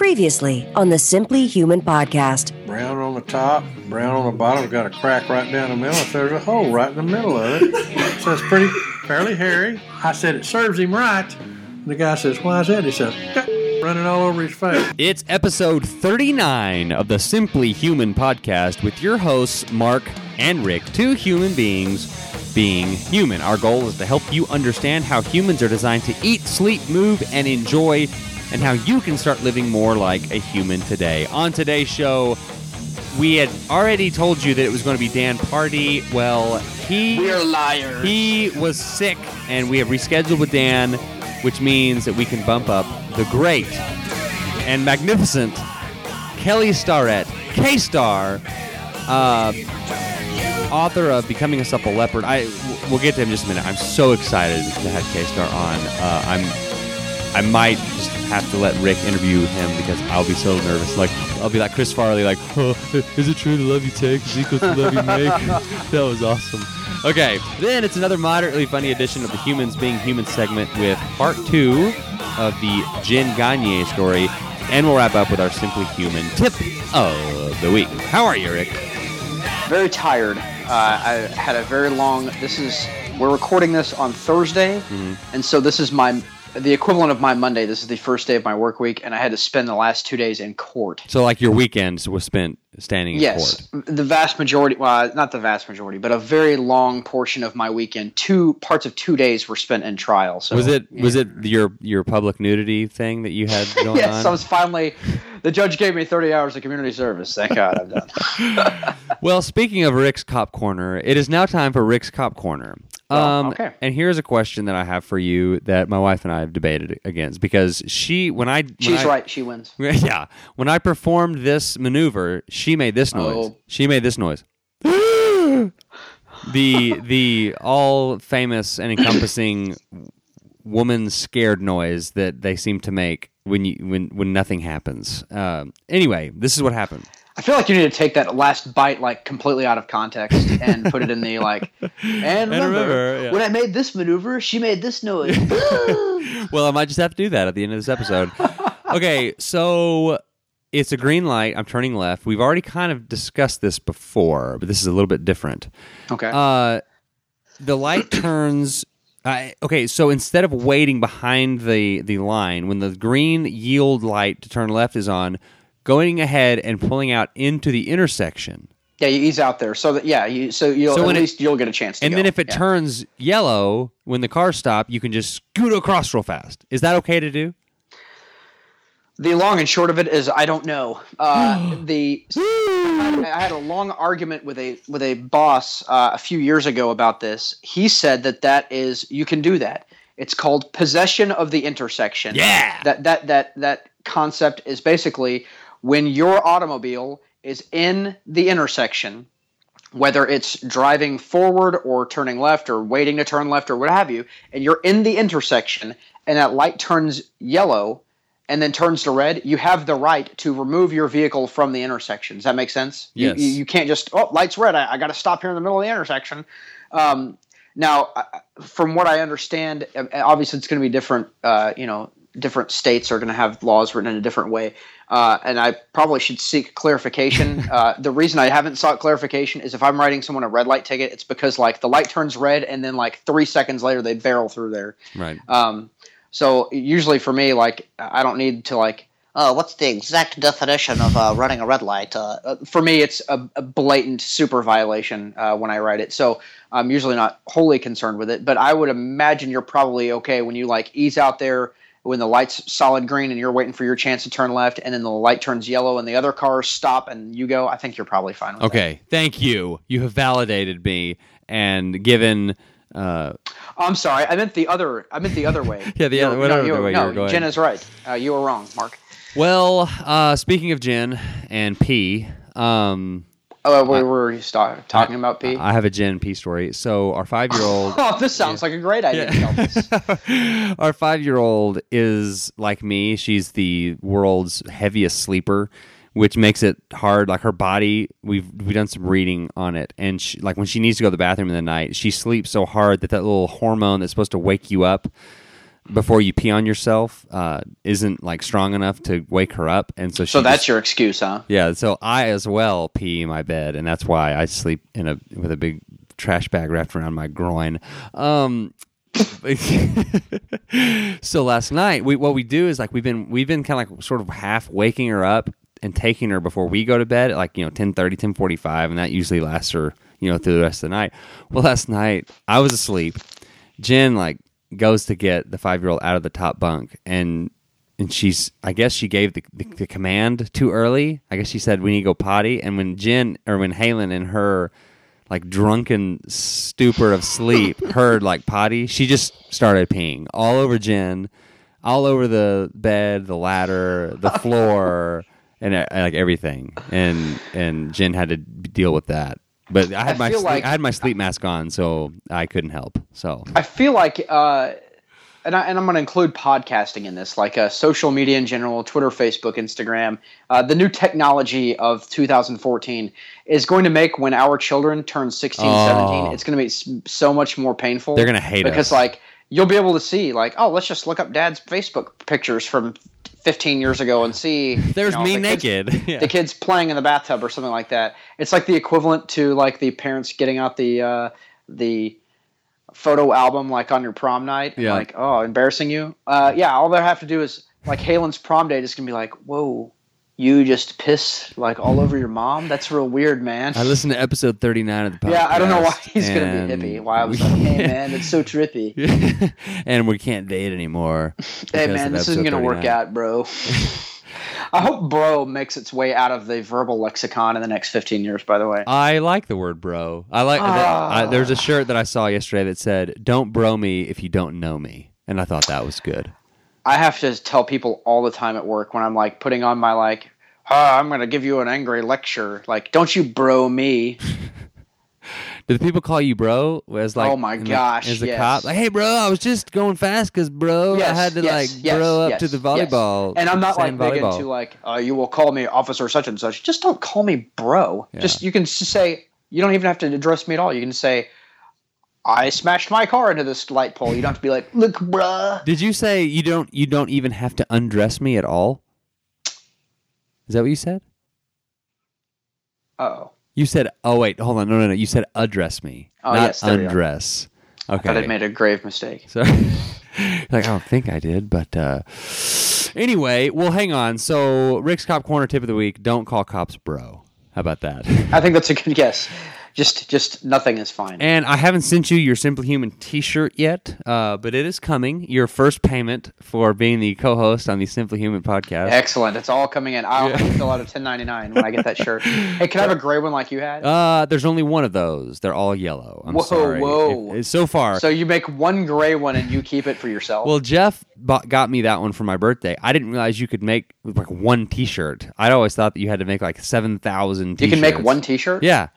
Previously on the Simply Human podcast. Brown on the top, brown on the bottom. Got a crack right down the middle. If there's a hole right in the middle of it, so it's pretty fairly hairy. I said it serves him right. The guy says, "Why is that?" He says, "Running all over his face." It's episode 39 of the Simply Human podcast with your hosts, Mark and Rick, two human beings being human. Our goal is to help you understand how humans are designed to eat, sleep, move, and enjoy, and how you can start living more like a human today. On today's show, we had already told you that it was going to be Dan Pardi. Well, he We're liars. he was sick, and we have rescheduled with Dan, which means that we can bump up the great and magnificent Kelly Starrett, K Star, uh, author of Becoming a Supple Leopard. I we'll get to him in just a minute. I'm so excited to have K Star on. Uh, I'm I might just have to let Rick interview him because I'll be so nervous. Like I'll be like Chris Farley, like, oh, is it true the love you take is equal to the love you make? that was awesome. Okay, then it's another moderately funny edition of the Humans Being Human segment with part two of the Jen Gagne story, and we'll wrap up with our Simply Human tip of the week. How are you, Rick? very tired. Uh, I had a very long. This is we're recording this on Thursday, Mm-hmm. and so this is my the equivalent of my Monday. This is the first day of my work week, and I had to spend the last two days in court. So, like your weekends was spent standing in Yes, court. the vast majority. Well, uh, not the vast majority, but a very long portion of my weekend. Two parts of two days were spent in trial. So Was it was it your your public nudity thing that you had going Yes, on? I was finally. The judge gave me 30 hours of community service. Thank God I'm done. Well, speaking of Rick's Cop Corner, it is now time for Rick's Cop Corner. Um, Oh, okay. And here's a question that I have for you that my wife and I have debated against because she, when I, when She's I- right. She wins. Yeah, when I performed this maneuver, she made this noise. Oh. She made this noise. the the all famous and encompassing woman scared noise that they seem to make when you when when nothing happens. Um, anyway, this is what happened. I feel like you need to take that last bite like completely out of context and put it in the like. And remember, remember, yeah. when I made this maneuver, she made this noise. well, I might just have to do that at the end of this episode. okay, so it's a green light. I'm turning left. We've already kind of discussed this before, but this is a little bit different. okay. Uh, the light turns. Uh, okay, so instead of waiting behind the the line, when the green yield light to turn left is on, going ahead and pulling out into the intersection. yeah, he's out there, so that yeah, you so you'll So at when it- least you'll get a chance. To And go. then if it Yeah. turns yellow when the cars stop, you can just scoot across real fast. Is that okay to do? The long and short of it is, I don't know. Uh, the I had a long argument with a with a boss uh, a few years ago about this. He said that that is you can do that. It's called possession of the intersection. Yeah. That that that that concept is basically when your automobile is in the intersection, whether it's driving forward or turning left or waiting to turn left or what have you, and you're in the intersection and that light turns yellow and then turns to red, you have the right to remove your vehicle from the intersection. Does that make sense? You- Yes. You, you can't just, oh, light's red. I, I got to stop here in the middle of the intersection. Um, now, from what I understand, obviously it's going to be different. Uh, you know, different states are going to have laws written in a different way, uh, and I probably should seek clarification. uh, the reason I haven't sought clarification is if I'm writing someone a red light ticket, it's because like the light turns red, and then like three seconds later they barrel through there. Right. Um, so usually for me, like I don't need to like. Uh, what's the exact definition of uh, running a red light? Uh, uh, for me, it's a, a blatant super violation uh, when I write it. So I'm usually not wholly concerned with it. But I would imagine you're probably okay when you like ease out there when the light's solid green and you're waiting for your chance to turn left, and then the light turns yellow and the other cars stop and you go. I think you're probably fine with that. Okay. Thank you. You have validated me and given. Uh, I'm sorry. I meant the other. I meant the other way. Yeah, the You other- whatever no, the way you no, were going. Jen is right. Uh, you were wrong, Mark. well, uh, speaking of Jen and P, um, Oh, we were you start talking about P. I have a Jen P story. So our five year old. oh, this sounds like a great idea. to tell this. Our five year old is like me. She's the world's heaviest sleeper, which makes it hard. Like her body, we've we've done some reading on it, and she, like when she needs to go to the bathroom in the night, she sleeps so hard that that little hormone that's supposed to wake you up before you pee on yourself uh, isn't like strong enough to wake her up, and so she So that's just- your excuse, huh? yeah. So I as well pee in my bed, and that's why I sleep in a with a big trash bag wrapped around my groin. Um, so last night, we what we do is like we've been we've been kind of like sort of half waking her up and taking her before we go to bed at like you know 10:30, 10:45, and that usually lasts her you know through the rest of the night. Well, last night I was asleep. Jen like goes to get the five year old out of the top bunk and and she's I guess she gave the, the, the command too early. I guess she said we need to go potty. And when Jen or when Halen and her like drunken stupor of sleep heard like potty, she just started peeing all over Jen, all over the bed, the ladder, the floor, and uh, like everything. And and Jen had to deal with that. But I had I my sleep, like- I had my sleep mask on, so I couldn't help. So I feel like, uh, and, I, and I'm going to include podcasting in this, like uh, social media in general, Twitter, Facebook, Instagram. Uh, the new technology of 2014 is going to make when our children turn 16, Oh. 17, it's going to be so much more painful. They're gonna hate because, us. like, you'll be able to see, like, oh, let's just look up Dad's Facebook pictures from 15 years ago and see. there's you know, me the kids- naked. Yeah. the kids playing in the bathtub or something like that. It's like the equivalent to like the parents getting out the uh, the photo album like on your prom night. and Yeah. Like, oh, embarrassing you. Uh, yeah, all they have to do is like Halen's prom date is gonna be like, whoa, you just piss like all over your mom. That's real weird, man. I listened to episode 39 of the podcast. yeah, I don't know why he's gonna and be hippie. Why I was we- like, hey man, it's so trippy. and we can't date anymore. Hey man, this isn't gonna work out, bro. I hope bro makes its way out of the verbal lexicon in the next 15 years. By the way. I like the word bro. I like. I, ah. there's a shirt that I saw yesterday that said, "Don't bro me if you don't know me," and I thought that was good. I have to tell people all the time at work when I'm like putting on my like, oh, I'm gonna give you an angry lecture. Like, don't you bro me? Do the people call you bro? As like, Oh my in the- gosh, as a yes. cop, like, hey bro, I was just going fast because bro, I had to like bro up to the volleyball. And I'm not like big volleyball. into like, uh, you will call me officer such and such. Just don't call me bro. Yeah. Just you can just say you don't even have to address me at all. You can say. I smashed my car into this light pole. You don't have to be like, look, bruh. Did you say you don't? You don't even have to undress me at all? Is that what you said? Oh, You said, "Oh wait, hold on, no, no, no." You said address me, Oh, not yes, there we are. undress. Okay, that I made a grave mistake. So, like, I don't think I did, but uh, anyway, well, hang on. So, Rick's Cop Corner tip of the week: Don't call cops bro. How about that? I think that's a good guess. Just, just nothing is fine. And I haven't sent you your Simply Human T-shirt yet, uh, but it is coming. Your first payment for being the co-host on the Simply Human podcast. Excellent. It's all coming in. I'll have to fill out a 1099 when I get that shirt. Hey, can I have a gray one like you had? Uh, there's only one of those. They're all yellow. I'm Whoa, sorry. whoa. If- so far, so you make one gray one and you keep it for yourself. Well, Jeff bought, got me that one for my birthday. I didn't realize you could make like one T-shirt. I'd always thought that you had to make like seven thousand. you can make one T-shirt. Yeah.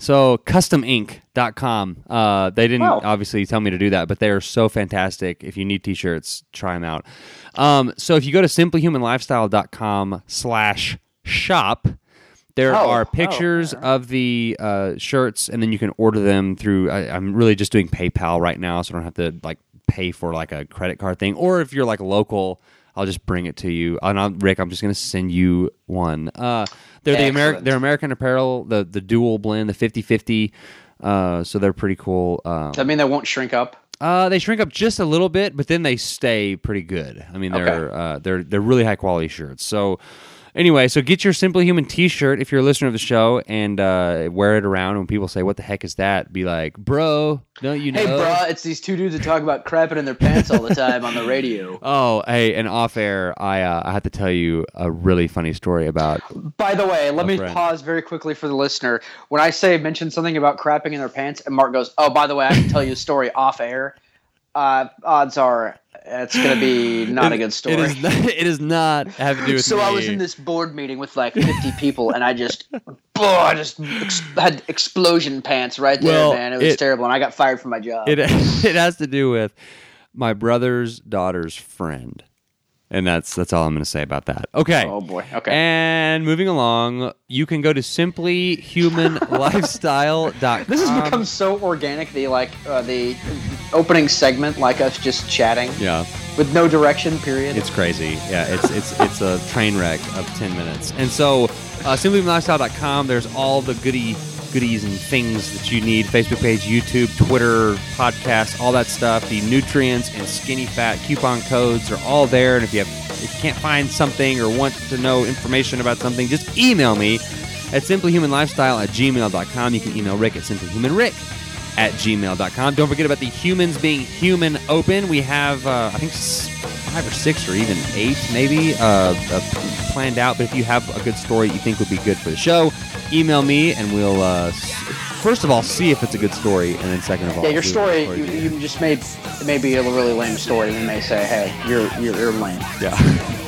So customink.com. Uh, they didn't obviously tell me to do that, but they are so fantastic. If you need T-shirts, try them out. Um, so if you go to simplyhumanlifestyle.com slash shop, there Oh, are oh, pictures of the uh, shirts, and then you can order them through. I, I'm really just doing PayPal right now, so I don't have to like pay for like a credit card thing. Or if you're like local, I'll just bring it to you. And I'll, Rick, I'm just going to send you one. Uh, they're the American. They're American Apparel, the the dual blend, the 50-50. Uh, so they're pretty cool. Um, Does that mean they won't shrink up? uh, they shrink up just a little bit, but then they stay pretty good. I mean, they're Okay. uh, they're they're really high quality shirts. So anyway, so get your Simply Human T-shirt if you're a listener of the show, and uh, wear it around. When people say, "What the heck is that?" Be like, "Bro, don't you know?" Hey, bruh, it's these two dudes that talk about crapping in their pants all the time on the radio. Oh, hey, and off air, I uh, I have to tell you a really funny story about. By the way, let me friend. pause very quickly for the listener. When I say mention something about crapping in their pants, and Mark goes, "Oh, by the way, I can tell you a story off air," uh, odds are it's going to be not a good story. It is not, it is not have to do with so me. I was in this board meeting with like 50 people, and I just, oh, I just ex- had explosion pants right there, Well, man. It was it- terrible, and I got fired from my job. It it has to do with my brother's daughter's friend. And that's that's all I'm going to say about that. Okay. Oh, boy. Okay. And moving along, you can go to simplyhumanlifestyle.com. This has become so organic. The like uh, the opening segment, like us just chatting yeah. with no direction. Period. It's crazy. Yeah, it's it's it's a train wreck of ten minutes. And so, uh, simplylifestyle.com. There's all the goody goodies and things that you need: Facebook page, YouTube, Twitter, podcast, all that stuff. The nutreince and skinny fat coupon codes are all there. And if you have if you can't find something or want to know information about something, just email me at simplyhumanlifestyle at gmail.com. You can email Rick at simplyhumanrick at gmail.com. Don't forget about the Humans Being Human Open. We have, uh, I think, five or six or even eight, maybe, uh, uh, planned out. But if you have a good story you think would be good for the show, email me and we'll, uh, s- first of all, see if it's a good story. And then, second of all, yeah, your story. You, you just made it may be a really lame story. And We may say, "Hey, you're you're, you're lame." Yeah.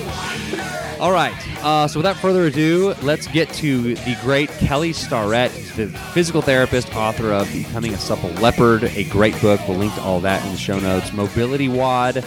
All right. Uh, so without further ado, let's get to the great Kelly Starrett, the physical therapist, author of Becoming a Supple Leopard, a great book. We'll link to all that in the show notes. Mobility WOD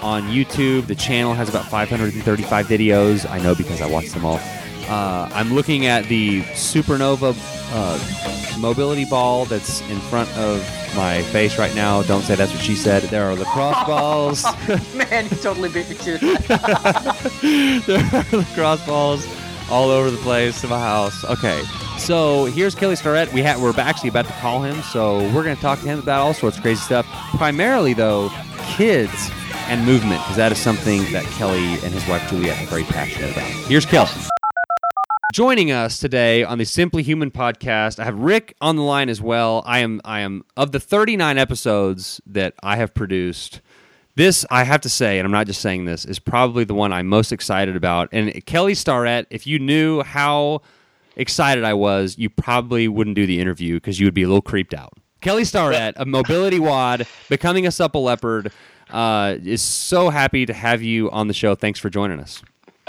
on YouTube. The channel has about 535 videos. I know because I watched them all. Uh, I'm looking at the Supernova uh, mobility ball that's in front of my face right now. Don't say that's what she said. There are lacrosse balls. Man, you totally beat me to that. there are lacrosse balls all over the place in my house. Okay, so here's Kelly Starrett. We ha- we're actually about to call him, so we're going to talk to him about all sorts of crazy stuff. Primarily, though, kids and movement, because that is something that Kelly and his wife Juliet are very passionate about. Here's Kelly. Joining us today on the Simply Human podcast, I have Rick on the line as well. I am I am of the 39 episodes that I have produced. This I have to say, and I'm not just saying this, is probably the one I'm most excited about. And Kelly Starrett, if you knew how excited I was, you probably wouldn't do the interview because you would be a little creeped out. Kelly Starrett, a mobility WOD, becoming a supple leopard, uh, is so happy to have you on the show. Thanks for joining us.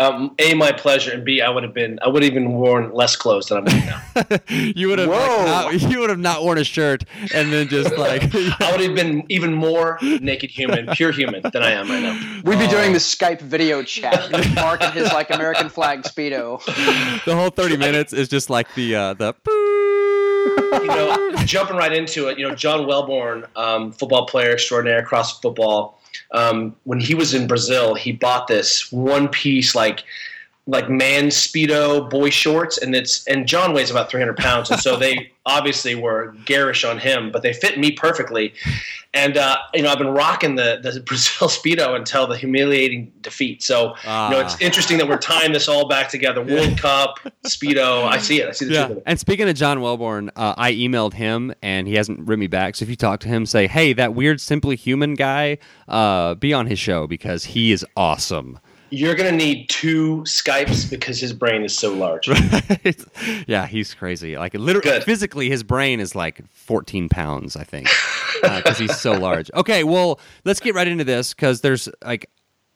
Um, a, my pleasure, and B, I would have been, I would have even worn less clothes than I'm wearing now. you would have like, not, you would have not worn a shirt and then just like I would have been even more naked human, pure human than I am right now. We'd be doing the Skype video chat. Mark in his like American flag speedo. the whole 30 minutes is just like the uh the You know, jumping right into it. You know, John Welbourn, um, football player extraordinaire, cross football. Um, when he was in Brazil, he bought this one piece like like man speedo boy shorts and it's and john weighs about 300 pounds and so they obviously were garish on him but they fit me perfectly and uh, you know i've been rocking the, the brazil speedo until the humiliating defeat so you know it's Ah. interesting that we're tying this all back together world cup speedo i see it i see the yeah. truth And speaking of John Welbourn, uh, I emailed him and he hasn't written me back. So if you talk to him, say, "Hey, that weird Simply Human guy, uh, be on his show because he is awesome." You're going to need two skypes because his brain is so large yeah, he's crazy. Like literally, Good. physically, his brain is like 14 pounds, I think, uh, because he's so large. Okay, well, let's get right into this because there's like.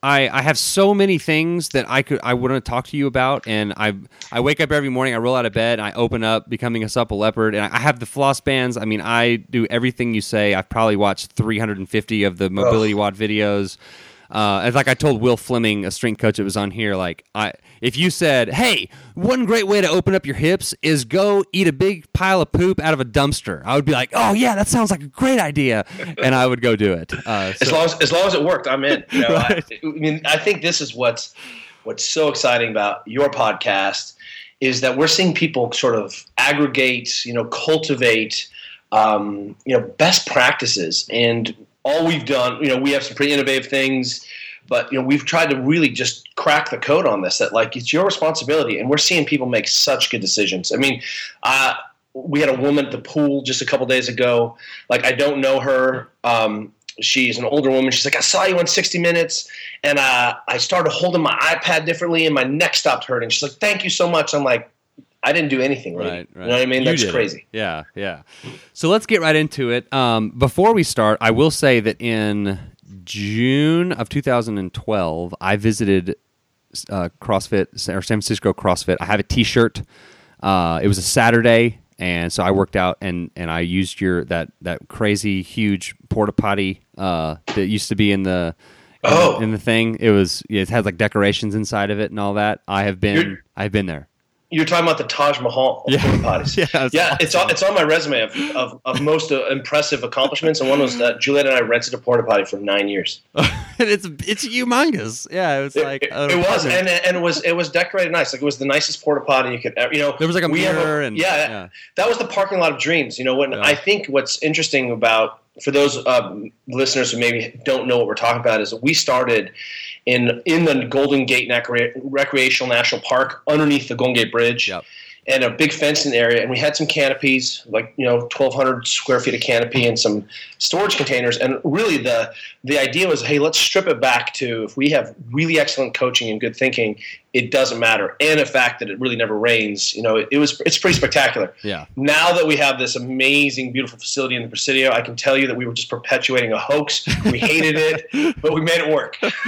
I, I have so many things that I could I want to talk to you about, and I I wake up every morning, I roll out of bed, I open up becoming a supple leopard, and I have the floss bands. I mean, I do everything you say. I've probably watched 350 of the mobility WOD videos. Uh, it's like I told Will Fleming, a strength coach that was on here, like I, if you said, "Hey, one great way to open up your hips is go eat a big pile of poop out of a dumpster," I would be like, "Oh yeah, that sounds like a great idea," and I would go do it. Uh, as long as as long as it worked, I'm in. You know, Right. I, I mean, I think this is what's what's so exciting about your podcast is that we're seeing people sort of aggregate, you know, cultivate, um, you know, best practices, and all we've done, you know, we have some pretty innovative things. But you know we've tried to really just crack the code on this. That like it's your responsibility, and we're seeing people make such good decisions. I mean, uh, we had a woman at the pool just a couple days ago. Like I don't know her. Um, she's an older woman. She's like, I saw you on 60 Minutes, and uh, I started holding my iPad differently, and my neck stopped hurting. She's like, Thank you so much. I'm like, I didn't do anything right. Right, right. You know what I mean? That's did it. crazy. Yeah, yeah. So let's get right into it. Um, before we start, I will say that in June of 2012, I visited uh, CrossFit or San Francisco CrossFit. I have a T-shirt. Uh, it was a Saturday, and so I worked out and and I used your that that crazy huge porta potty uh, that used to be in the in, Oh. in the thing. It was it had like decorations inside of it and all that. I have been I've been there. You're talking about the Taj Mahal Yeah. porta potties. Yeah, it's yeah, it's on, it's on my resume of, of, of most uh, impressive accomplishments, and one was that Juliet and I rented a porta potty for nine years. it's it's humongous. Yeah, it was like it, it was, and and it was it was decorated nice. Like it was the nicest porta potty you could ever. You know, there was like a mirror and yeah, yeah. that was the parking lot of dreams. You know, when Yeah. I think what's interesting about for those um, listeners who maybe don't know what we're talking about is we started in in the Golden Gate Recre- Recreational National Park underneath the Golden Gate Bridge. Yep. And a big fencing area, and we had some canopies, like you know, twelve hundred square feet of canopy, and some storage containers. And really, the the idea was, hey, let's strip it back to if we have really excellent coaching and good thinking, it doesn't matter. And the fact that it really never rains, you know, it, it was it's pretty spectacular. Yeah. Now that we have this amazing, beautiful facility in the Presidio, I can tell you that we were just perpetuating a hoax. We hated it, but we made it work.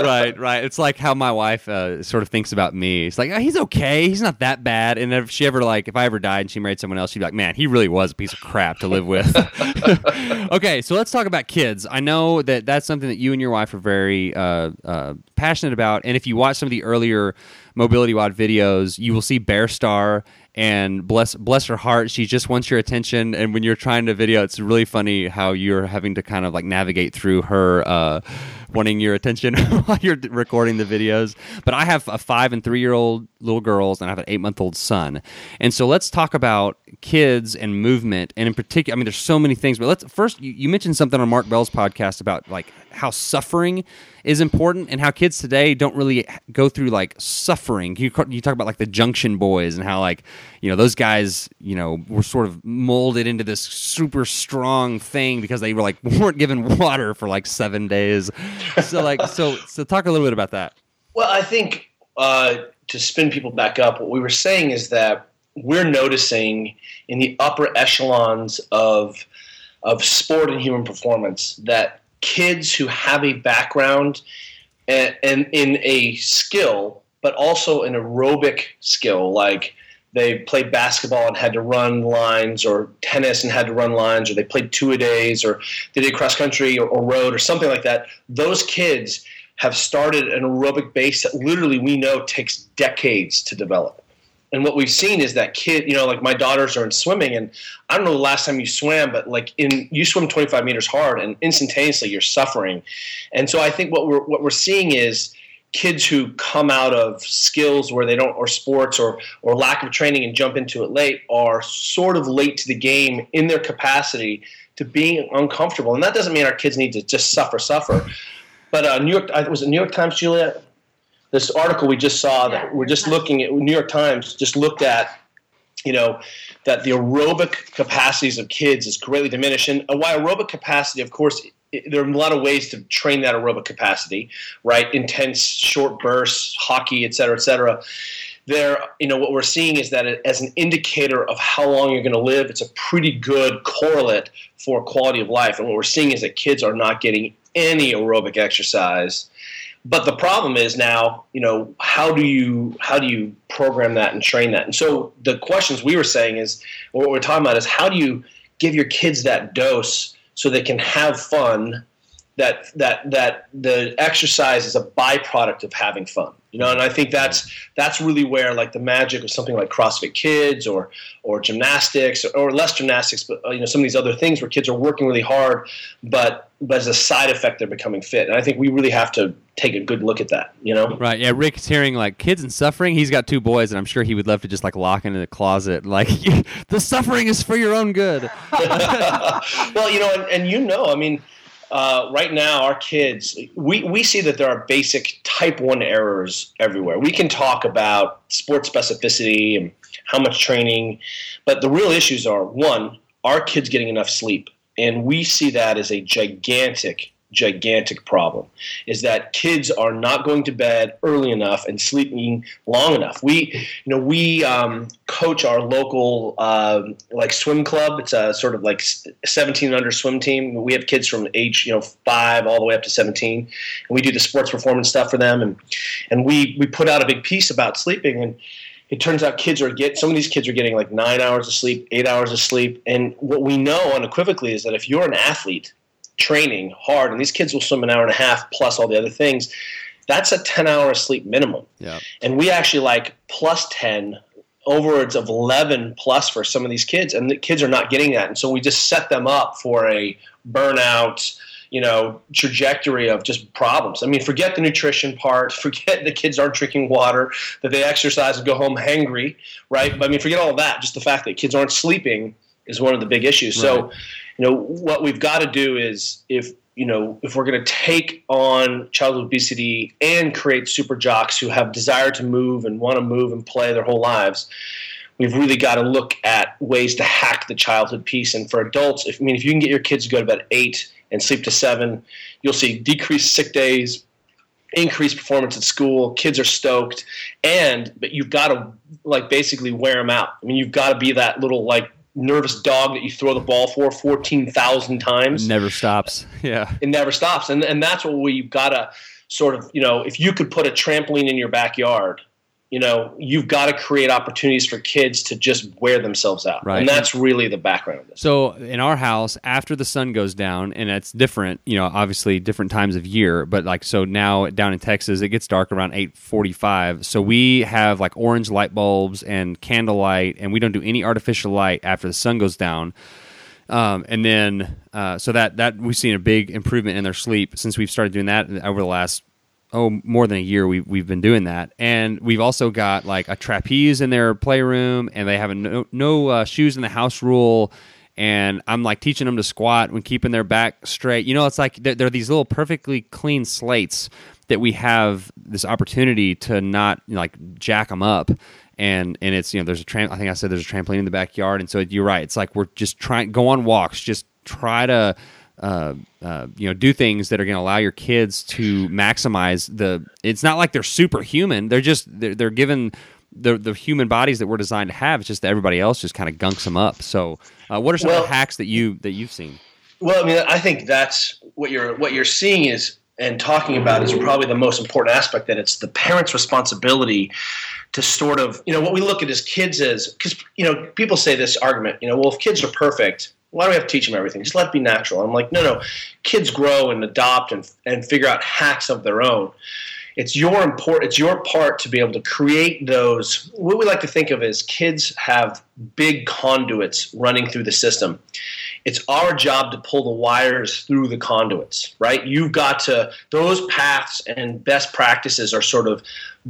right, right. It's like how my wife uh, sort of thinks about me. It's like, oh, he's okay. He's not that bad. And if she ever like, if I ever died and she married someone else, she'd be like, man, he really was a piece of crap to live with. okay, so let's talk about kids. I know that that's something that you and your wife are very uh, uh, passionate about. And if you watch some of the earlier Mobility WOD videos, you will see Bear Star. And bless bless her heart, she just wants your attention. And when you're trying to video, it's really funny how you're having to kind of like navigate through her uh, wanting your attention while you're recording the videos. But I have a five and three year old little girls, and I have an eight month old son. And so let's talk about kids and movement, and in particular, I mean, there's so many things. But let's first, you, you mentioned something on Mark Bell's podcast about like how suffering is important and how kids today don't really go through like suffering. You, you talk about like the Junction Boys and how like you know those guys you know were sort of molded into this super strong thing because they were like weren't given water for like seven days. So like so so talk a little bit about that. Well, I think uh, to spin people back up, what we were saying is that we're noticing in the upper echelons of of sport and human performance that kids who have a background and, in a skill, but also an aerobic skill, like they played basketball and had to run lines, or tennis and had to run lines, or they played two a days, or they did cross country or, or road, or something like that. Those kids have started an aerobic base that literally we know takes decades to develop. And what we've seen is that kid, you know, like my daughters are in swimming, and I don't know the last time you swam, but like in you swim 25 meters hard, and instantaneously you're suffering. And so I think what we're what we're seeing is kids who come out of skills where they don't or sports or or lack of training and jump into it late are sort of late to the game in their capacity to being uncomfortable. And that doesn't mean our kids need to just suffer, suffer. But uh, New York was it New York Times, Juliet? This article we just saw that we're just looking at New York Times just looked at, you know, that the aerobic capacities of kids is greatly diminished. And why aerobic capacity, of course, there are a lot of ways to train that aerobic capacity, right? Intense, short bursts, hockey, et cetera, et cetera. There, you know, what we're seeing is that it, as an indicator of how long you're going to live, it's a pretty good correlate for quality of life. And what we're seeing is that kids are not getting any aerobic exercise. But the problem is now, you know, how do you how do you program that and train that? And so the questions we were saying is, what we're talking about is, how do you give your kids that dose so they can have fun? That that that the exercise is a byproduct of having fun, you know. And I think that's that's really where like the magic of something like CrossFit Kids or or gymnastics or, or less gymnastics, but uh, you know some of these other things where kids are working really hard, but but as a side effect they're becoming fit. And I think we really have to take a good look at that, you know. Right. Yeah. Rick's hearing like kids and suffering. He's got two boys, and I'm sure he would love to just like lock into the closet. Like the suffering is for your own good. well, you know, and, and you know, I mean, uh, right now our kids, we, we see that there are basic type one errors everywhere. We can talk about sport specificity and how much training, but the real issues are one, are kids getting enough sleep? And we see that as a gigantic gigantic problem is that kids are not going to bed early enough and sleeping long enough. We, you know, we um, coach our local um, like swim club. It's a sort of like 17 and under swim team. We have kids from age you know five all the way up to 17, and we do the sports performance stuff for them. And and we we put out a big piece about sleeping and. It turns out kids are get some of these kids are getting like nine hours of sleep, eight hours of sleep, and what we know unequivocally is that if you're an athlete, training hard, and these kids will swim an hour and a half plus all the other things. That's a 10 hour sleep minimum. Yeah. And we actually like plus 10 overwards of 11 plus for some of these kids and the kids are not getting that and so we just set them up for a burnout you know trajectory of just problems i mean forget the nutrition part forget the kids aren't drinking water that they exercise and go home hangry right but i mean forget all of that just the fact that kids aren't sleeping is one of the big issues so Right. You know what we've got to do is if you know if we're going to take on childhood obesity and create super jocks who have desire to move and want to move and play their whole lives we've really got to look at ways to hack the childhood piece. And for adults if i mean if you can get your kids to go to bed at 8 and sleep to 7 you'll see decreased sick days increased performance at school kids are stoked and but you've got to like basically wear them out. I mean you've got to be that little like nervous dog that you throw the ball for 14,000 times Never stops. Yeah. it never stops and and that's what we've got to sort of you know if you could put a trampoline in your backyard you know you've got to create opportunities for kids to just wear themselves out Right. and that's really the background of this So in our house, after the sun goes down, and it's different, you know, obviously different times of year, but like so now down in Texas, it gets dark around eight forty-five. So we have like orange light bulbs and candlelight, and we don't do any artificial light after the sun goes down. Um, and then uh, so that that we've seen a big improvement in their sleep since we've started doing that over the last oh more than a year we've, we've been doing that. And we've also got like a trapeze in their playroom and they have a no, no uh, shoes in the house rule. And i'm like teaching them to squat when keeping their back straight. You know it's like they're, they're these little perfectly clean slates that we have this opportunity to not you know, like jack them up. And and it's you know there's a tram I think I said there's a trampoline in the backyard. And so you're right it's like we're just trying go on walks just try to uh, uh, you know do things that are going to allow your kids to maximize the it's not like they're superhuman. They're just they're, they're given the the human bodies that we're designed to have. It's just that everybody else just kind of gunks them up. So uh, what are some of the hacks that you that you've seen? Well, I mean, I think that's what you're what you're seeing is and talking about is probably the most important aspect. That it's the parents' responsibility to sort of you know what we look at as kids as because you know people say this argument you know well if kids are perfect why do we have to teach them everything? Just let it be natural. I'm like no no. Kids grow and adopt and and figure out hacks of their own. It's your import it's your part to be able to create those. What we like to think of as kids have big conduits running through the system. It's our job to pull the wires through the conduits right? You've got to those paths and best practices are sort of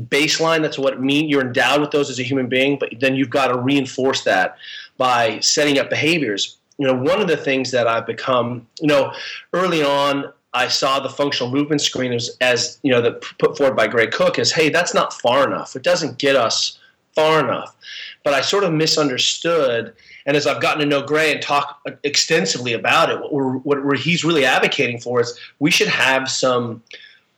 baseline. That's what it means you're endowed with those as a human being but then you've got to reinforce that by setting up behaviors you know one of the things that i've become you know early on I saw the functional movement screen as, you know, that put forward by Gray Cook as, hey, that's not far enough. It doesn't get us far enough. But I sort of misunderstood, and as I've gotten to know Gray and talk extensively about it, what, we're, what he's really advocating for is we should have some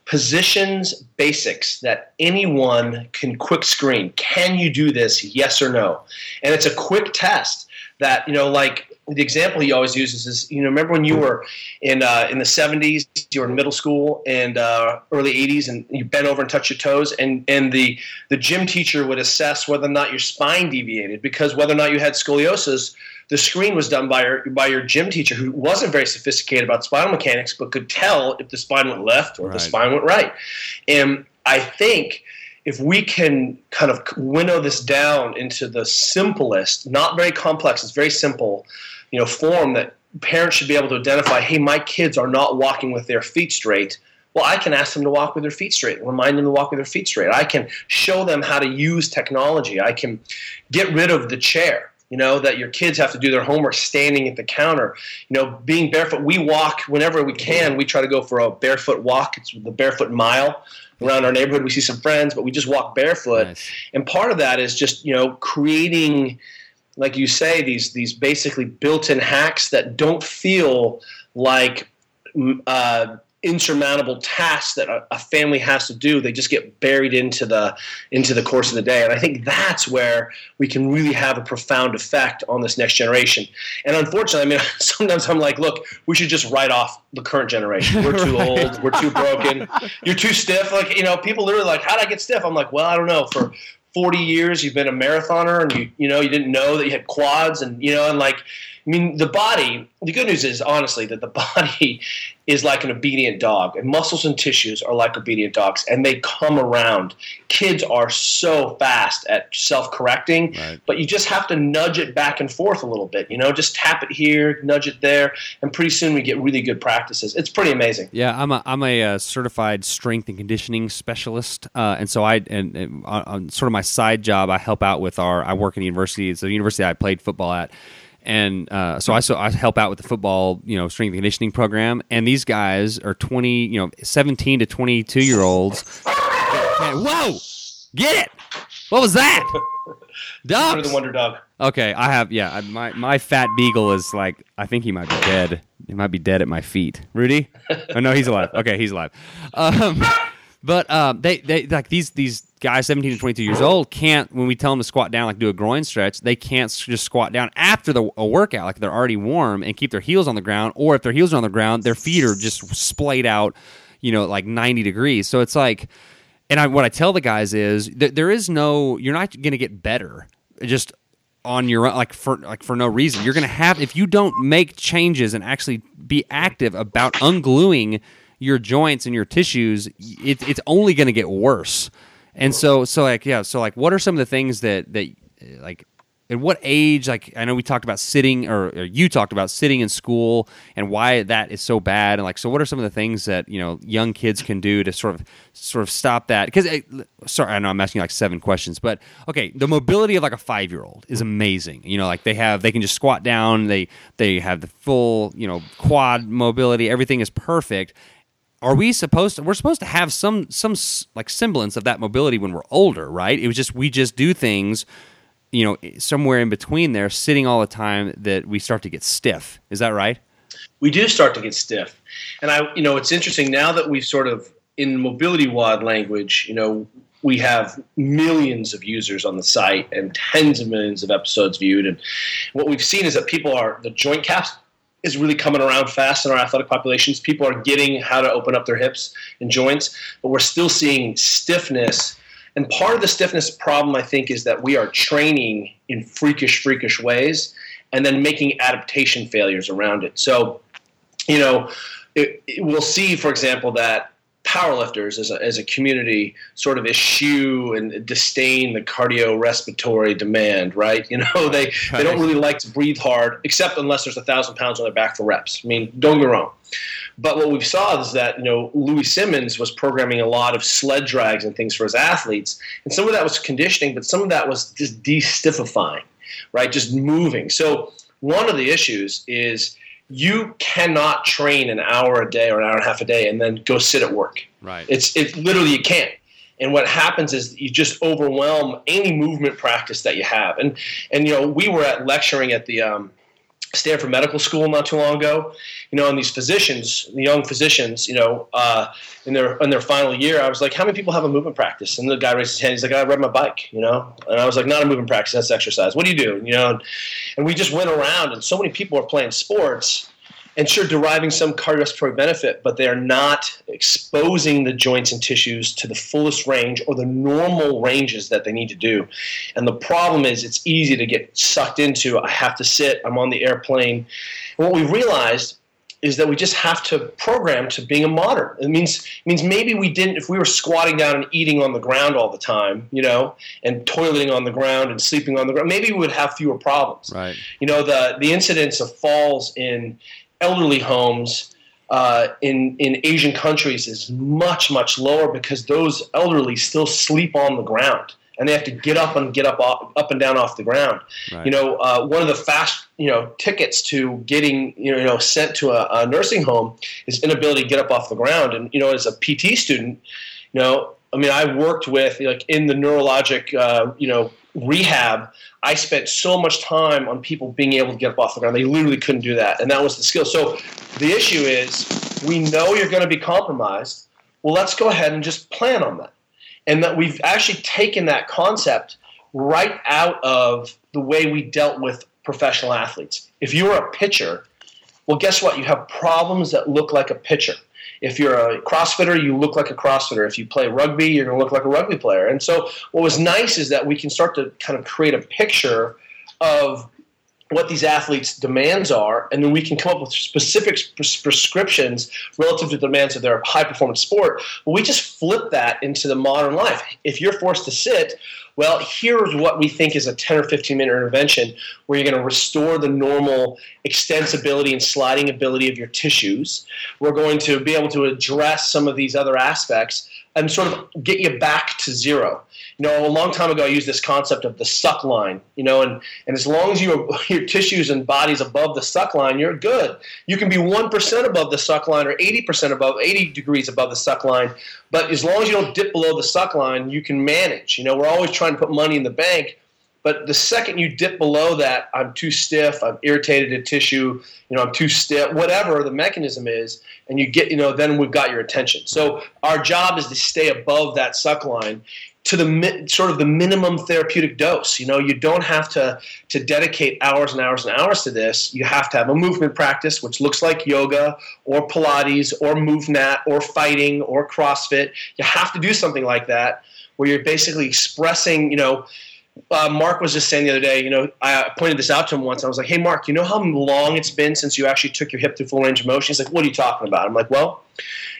positions basics that anyone can quick screen. Can you do this? Yes or no? And it's a quick test that you know, like the example he always uses is, you know, remember when you were in uh, in the '70s, you were in middle school and uh, early '80s, and you bent over and touched your toes, and and the the gym teacher would assess whether or not your spine deviated because whether or not you had scoliosis. The screen was done by your by your gym teacher, who wasn't very sophisticated about spinal mechanics, but could tell if the spine went left or Right. the spine went right. And I think if we can kind of winnow this down into the simplest, not very complex, it's very simple, you know, form that parents should be able to identify, hey, my kids are not walking with their feet straight. Well, I can ask them to walk with their feet straight, remind them to walk with their feet straight. I can show them how to use technology. I can get rid of the chair. You know, that your kids have to do their homework standing at the counter. You know, being barefoot. We walk whenever we can. We try to go for a barefoot walk. It's the barefoot mile around our neighborhood. We see some friends, but we just walk barefoot. Nice. And part of that is just, you know, creating like you say these these basically built-in hacks that don't feel like mm, uh, insurmountable tasks that a, a family has to do. They just get buried into the into the course of the day. And i think that's where we can really have a profound effect on this next generation. And unfortunately i mean sometimes i'm like look we should just write off the current generation. We're too old. We're too broken. You're too stiff. Like you know people literally like how did i get stiff? I'm like well i don't know. For 40 years you've been a marathoner and you you know you didn't know that you had quads and you know and like I mean, the body, the good news is, honestly, that the body is like an obedient dog, and muscles and tissues are like obedient dogs, and they come around. Kids are so fast at self correcting, Right. but you just have to nudge it back and forth a little bit, you know, just tap it here, nudge it there, and pretty soon we get really good practices. It's pretty amazing. Yeah, I'm a I'm a uh, certified strength and conditioning specialist, uh, and so I and, and on, on sort of my side job, I help out with our. I work in the university. It's the university I played football at, and uh, so I so I help out with the football, you know, strength and conditioning program. And these guys are 20, you know, 17 to 22 year olds. Whoa, get it! What was that? Ducks. the Wonder Dog. Okay, I have yeah. I- My my fat beagle is like I think he might be dead. He might be dead at my feet. Rudy? Oh no, he's alive. Okay, he's alive. Um, but um, they they like these these guys, seventeen to twenty two years old, can't when we tell them to squat down, like do a groin stretch, they can't just squat down after the a workout, like they're already warm, and keep their heels on the ground. Or if their heels are on the ground, their feet are just splayed out, you know, like ninety degrees. So it's like and I, what I tell the guys is there is no you're not going to get better just on your own like for like for no reason you're going to have if you don't make changes and actually be active about ungluing your joints and your tissues it, it's only going to get worse and so so like yeah so like what are some of the things that that like at what age like i know we talked about sitting or, or you talked about sitting in school and why that is so bad and like so what are some of the things that you know young kids can do to sort of sort of stop that? Because eh, sorry i know i'm asking like seven questions but okay the mobility of like a five year old is amazing. You know like they have they can just squat down they they have the full you know quad mobility everything is perfect are we supposed to we're supposed to have some some like semblance of that mobility when we're older right it was just we just do things you know somewhere in between there sitting all the time that we start to get stiff is that right we do start to get stiff. And I, you know, it's interesting now that we've sort of in mobility WOD language, you know, we have millions of users on the site and tens of millions of episodes viewed. And what we've seen is that people are the joint caps is really coming around fast in our athletic populations. People are getting how to open up their hips and joints, but we're still seeing stiffness. And part of the stiffness problem, I think, is that we are training in freakish, freakish ways and then making adaptation failures around it. So, you know, it, it- we'll see, for example, that powerlifters as a, as a community sort of eschew and disdain the cardiorespiratory demand, right? You know, they, they don't really like to breathe hard, except unless there's a thousand pounds on their back for reps. I mean, don't get wrong. But what we saw is that, you know, Louie Simmons was programming a lot of sled drags and things for his athletes. And some of that was conditioning, but some of that was just de-stiffifying, right? Just moving. So one of the issues is you cannot train an hour a day or an hour and a half a day and then go sit at work. right It's it literally you can't. And what happens is you just overwhelm any movement practice that you have. And and you know we were at lecturing at the um, Stanford Medical School not too long ago. You know, and these physicians, the young physicians, you know, uh, in their in their final year, I was like, "How many people have a movement practice?" And the guy raised his hand. He's like, "I ride my bike," you know. And I was like, "Not a movement practice. That's exercise. What do you do?" You know. And we just went around, and so many people are playing sports and sure deriving some cardiorespiratory benefit, but they're not exposing the joints and tissues to the fullest range or the normal ranges that they need to do. And the problem is it's easy to get sucked into I have to sit, I'm on the airplane. And what we realized is that we just have to program to being a modern. It means it means maybe we didn't if we were squatting down and eating on the ground all the time, you know, and toileting on the ground and sleeping on the ground, maybe we would have fewer problems right you know the the incidence of falls in elderly homes uh, in in Asian countries is much much lower because those elderly still sleep on the ground and they have to get up and get up off, up and down off the ground. Right. You know, uh, one of the fast you know tickets to getting you know sent to a, a nursing home is inability to get up off the ground. And you know, as a PT student, you know, I mean, I worked with like in the neurologic uh, you know rehab. I spent so much time on people being able to get up off the ground. They literally couldn't do that, and that was the skill. So the issue is, we know you're going to be compromised. Well, let's go ahead and just plan on that, and that we've actually taken that concept right out of the way we dealt with professional athletes. If you're a pitcher, well, guess what? You have problems that look like a pitcher. If you're a CrossFitter, you look like a CrossFitter. If you play rugby, you're going to look like a rugby player. And so, what was nice is that we can start to kind of create a picture of what these athletes' demands are, and then we can come up with specific pres- prescriptions relative to the demands of their high performance sport. But we just flip that into the modern life. If you're forced to sit, well, here's what we think is a 10 or 15 minute intervention where you're going to restore the normal extensibility and sliding ability of your tissues. We're going to be able to address some of these other aspects and sort of get you back to zero. You know, a long time ago, I used this concept of the suck line. You know, and, and as long as you your tissues and bodies above the suck line, you're good. You can be one percent above the suck line or eighty percent above, eighty degrees above the suck line. But as long as you don't dip below the suck line, you can manage. You know, we're always trying to put money in the bank. But the second you dip below that, I'm too stiff, I'm irritated to tissue, you know, I'm too stiff, whatever the mechanism is, and you get, you know, then we've got your attention. So our job is to stay above that suck line to the sort of the minimum therapeutic dose. You know, you don't have to to dedicate hours and hours and hours to this. You have to have a movement practice, which looks like yoga or Pilates or MovNat or fighting or CrossFit. You have to do something like that where you're basically expressing, you know. Uh, Mark was just saying the other day, you know, I pointed this out to him once. I was like, hey, Mark, you know how long it's been since you actually took your hip to full range of motion? He's like, what are you talking about? I'm like, well,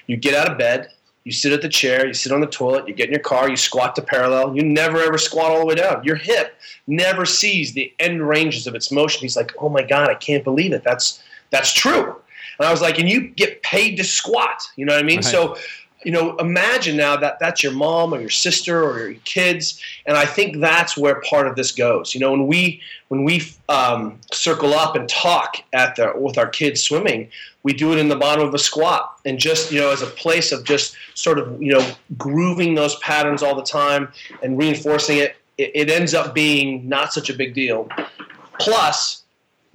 you get out of bed, you sit at the chair, you sit on the toilet, you get in your car, you squat to parallel. You never ever squat all the way down. Your hip never sees the end ranges of its motion. He's like, "Oh my god, I can't believe it. That's that's true." And I was like, "And you get paid to squat." You know what I mean? Right. So you know, imagine now that that's your mom or your sister or your kids, and I think that's where part of this goes. You know, when we when we um, circle up and talk at the with our kids swimming, we do it in the bottom of a squat and just you know as a place of just sort of you know grooving those patterns all the time and reinforcing it it, it ends up being not such a big deal plus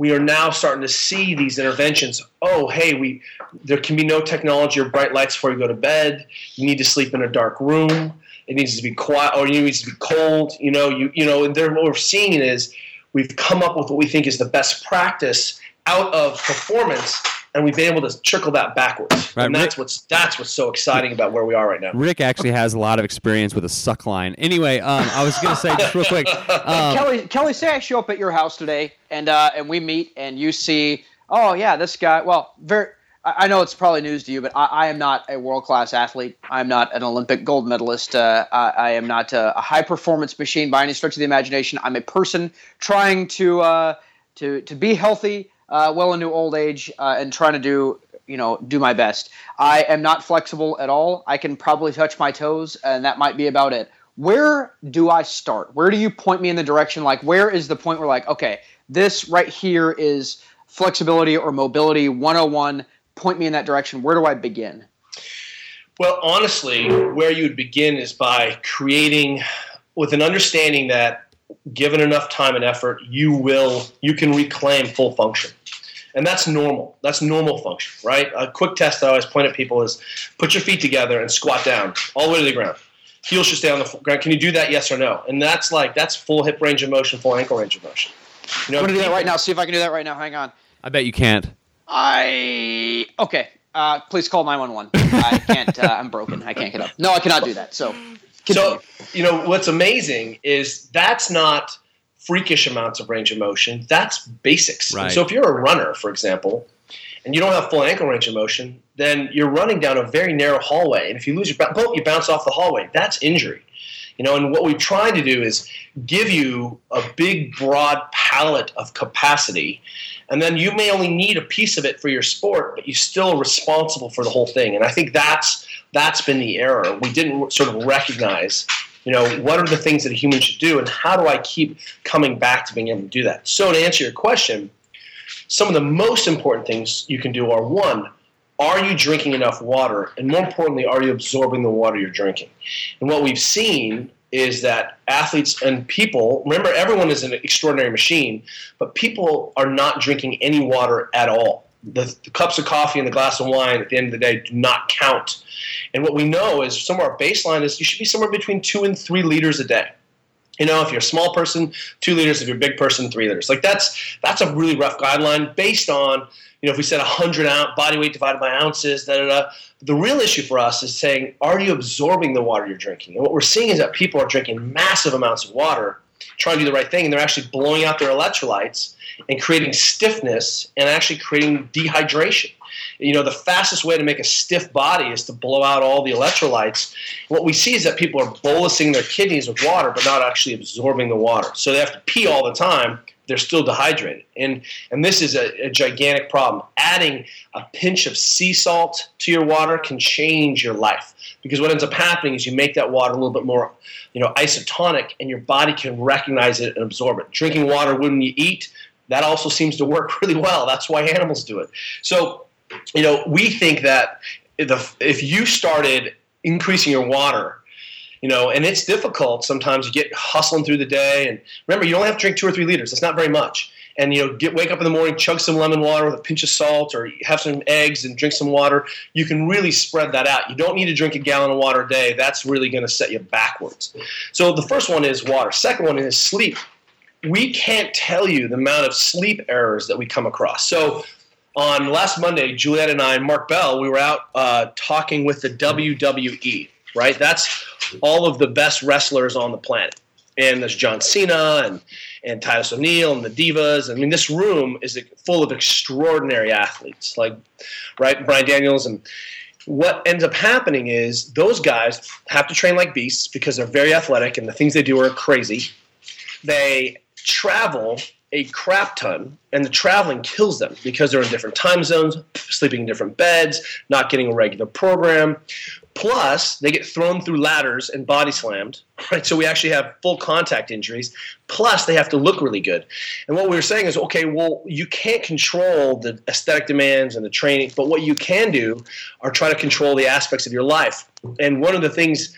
we are now starting to see these interventions. Oh hey we there can be no technology or bright lights before you go to bed. You need to sleep in a dark room. It needs to be quiet or it needs to be cold you know you you know and what we're seeing is we've come up with what we think is the best practice out of performance and we've been able to trickle that backwards. Right, and that's Rick, what's that's what's so exciting about where we are right now. Rick actually has a lot of experience with a suck line. Anyway, um, I was going to say just real quick, um, Kelly. Kelly, say I show up at your house today, and uh, and we meet, and you see, oh yeah, this guy. Well, very. I know it's probably news to you, but I, I am not a world class athlete. I'm not an Olympic gold medalist. Uh, I, I, am not a, a high performance machine by any stretch of the imagination. I'm a person trying to uh, to to be healthy uh, well into old age uh, and trying to do you know do my best. I am not flexible at all. I can probably touch my toes, and that might be about it. Where do I start? Where do you point me in the direction? Like, where is the point where like, okay, this right here is flexibility or mobility 101. Point me in that direction. Where do I begin? Well, honestly, where you would begin is by creating with an understanding that given enough time and effort, you will you can reclaim full function and that's normal. That's normal function, right? A quick test that I always point at people is put your feet together and squat down all the way to the ground. Heels should stay on the ground. Can you do that? Yes or no? And that's like that's full hip range of motion, full ankle range of motion. You know, I'm gonna do that right now. See if I can do that right now. Hang on. I bet you can't. I okay. Uh, please call nine one one. I can't. Uh, I'm broken. I can't get up. No, I cannot do that. So, continue. so you know what's amazing is that's not freakish amounts of range of motion. That's basics. Right. So if you're a runner, for example, and you don't have full ankle range of motion, then you're running down a very narrow hallway, and if you lose your boat, you bounce off the hallway. That's injury. You know, and what we try to do is give you a big, broad palette of capacity, and then you may only need a piece of it for your sport, but you're still responsible for the whole thing. And I think that's that's been the error. We didn't sort of recognize you know, what are the things that a human should do, and how do I keep coming back to being able to do that? So, to answer your question, some of the most important things you can do are one, are you drinking enough water? And more importantly, are you absorbing the water you're drinking? And what we've seen is that athletes and people remember, everyone is an extraordinary machine, but people are not drinking any water at all. The, the cups of coffee and the glass of wine at the end of the day do not count and what we know is somewhere our baseline is you should be somewhere between two and three liters a day. You know, if you're a small person, two liters. If you're a big person, three liters. Like that's that's a really rough guideline based on you know if we said 100 ounce body weight divided by ounces. Da, da, da. The real issue for us is saying, are you absorbing the water you're drinking? And what we're seeing is that people are drinking massive amounts of water, trying to do the right thing and they're actually blowing out their electrolytes and creating stiffness and actually creating dehydration. You know, the fastest way to make a stiff body is to blow out all the electrolytes. What we see is that people are bolusing their kidneys with water, but not actually absorbing the water. So they have to pee all the time. They're still dehydrated, and and this is a, a gigantic problem. Adding a pinch of sea salt to your water can change your life because what ends up happening is you make that water a little bit more, you know, isotonic, and your body can recognize it and absorb it. Drinking water when you eat that also seems to work really well. That's why animals do it. So you know, we think that if you started increasing your water, you know, and it's difficult sometimes. You get hustling through the day, and remember, you only have to drink two or three liters. That's not very much. And you know, get wake up in the morning, chug some lemon water with a pinch of salt, or have some eggs and drink some water. You can really spread that out. You don't need to drink a gallon of water a day. That's really going to set you backwards. So the first one is water. Second one is sleep. We can't tell you the amount of sleep errors that we come across. So on last Monday, Juliet and I and Mark Bell, we were out uh, talking with the WWE, right? That's all of the best wrestlers on the planet. And there's John Cena and, and Titus O'Neil and the Divas. I mean, this room is full of extraordinary athletes, like, right, Bryan Daniels. And what ends up happening is those guys have to train like beasts because they're very athletic and the things they do are crazy. They travel a crap ton, and the traveling kills them because they're in different time zones, sleeping in different beds, not getting a regular program. Plus, they get thrown through ladders and body slammed, right? So we actually have full contact injuries. Plus, they have to look really good. And what we were saying is, okay, well, you can't control the aesthetic demands and the training, but what you can do are try to control the aspects of your life. And one of the things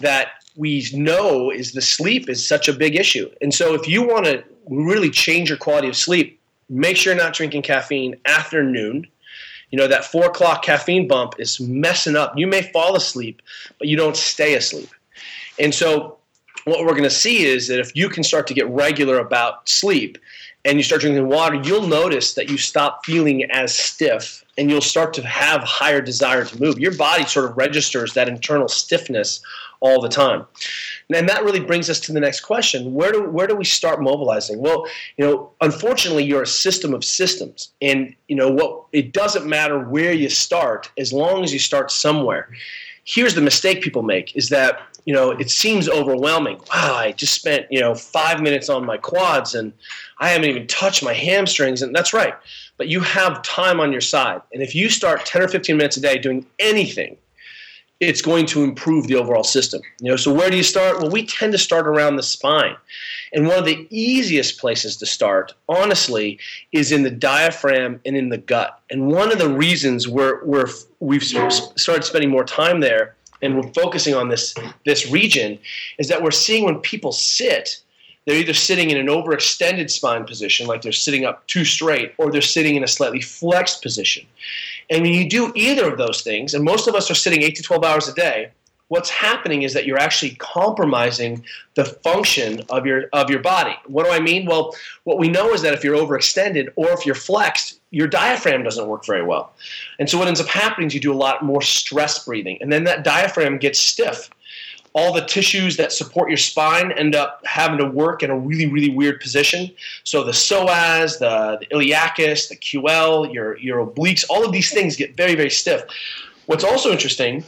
that we know is the sleep is such a big issue. And so if you want to really change your quality of sleep, make sure you're not drinking caffeine after noon. You know, that four o'clock caffeine bump is messing up. You may fall asleep, but you don't stay asleep. And so what we're going to see is that if you can start to get regular about sleep and you start drinking water, you'll notice that you stop feeling as stiff and you'll start to have higher desire to move. Your body sort of registers that internal stiffness all the time. And that really brings us to the next question. Where do where do we start mobilizing? Well, you know, unfortunately you're a system of systems. And you know what it doesn't matter where you start as long as you start somewhere. Here's the mistake people make is that you know, it seems overwhelming. Wow, I just spent, you know, five minutes on my quads and I haven't even touched my hamstrings. And that's right. But you have time on your side. And if you start 10 or 15 minutes a day doing anything it's going to improve the overall system. You know, so where do you start? Well, we tend to start around the spine. And one of the easiest places to start, honestly, is in the diaphragm and in the gut. And one of the reasons we're, we're we've started spending more time there and we're focusing on this this region is that we're seeing when people sit they're either sitting in an overextended spine position, like they're sitting up too straight, or they're sitting in a slightly flexed position. And when you do either of those things, and most of us are sitting 8 to 12 hours a day, what's happening is that you're actually compromising the function of your of your body. What do I mean? Well, what we know is that if you're overextended or if you're flexed, your diaphragm doesn't work very well. And so what ends up happening is you do a lot more stress breathing, and then that diaphragm gets stiff all the tissues that support your spine end up having to work in a really, really weird position. So the psoas, the, the iliacus, the QL, your, your obliques, all of these things get very, very stiff. What's also interesting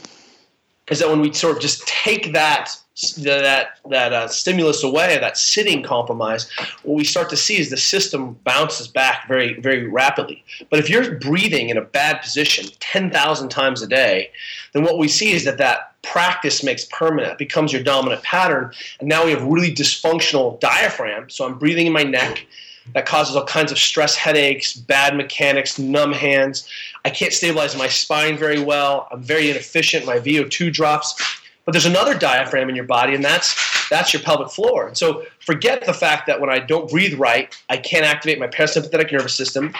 is that when we sort of just take that that that uh, stimulus away, that sitting compromise, what we start to see is the system bounces back very very rapidly. But if you're breathing in a bad position ten thousand times a day, then what we see is that that practice makes permanent, becomes your dominant pattern, and now we have really dysfunctional diaphragm. So I'm breathing in my neck. That causes all kinds of stress headaches, bad mechanics, numb hands. I can't stabilize my spine very well. I'm very inefficient. My VO2 drops but there's another diaphragm in your body, and that's that's your pelvic floor. And so forget the fact that when I don't breathe right, I can't activate my parasympathetic nervous system.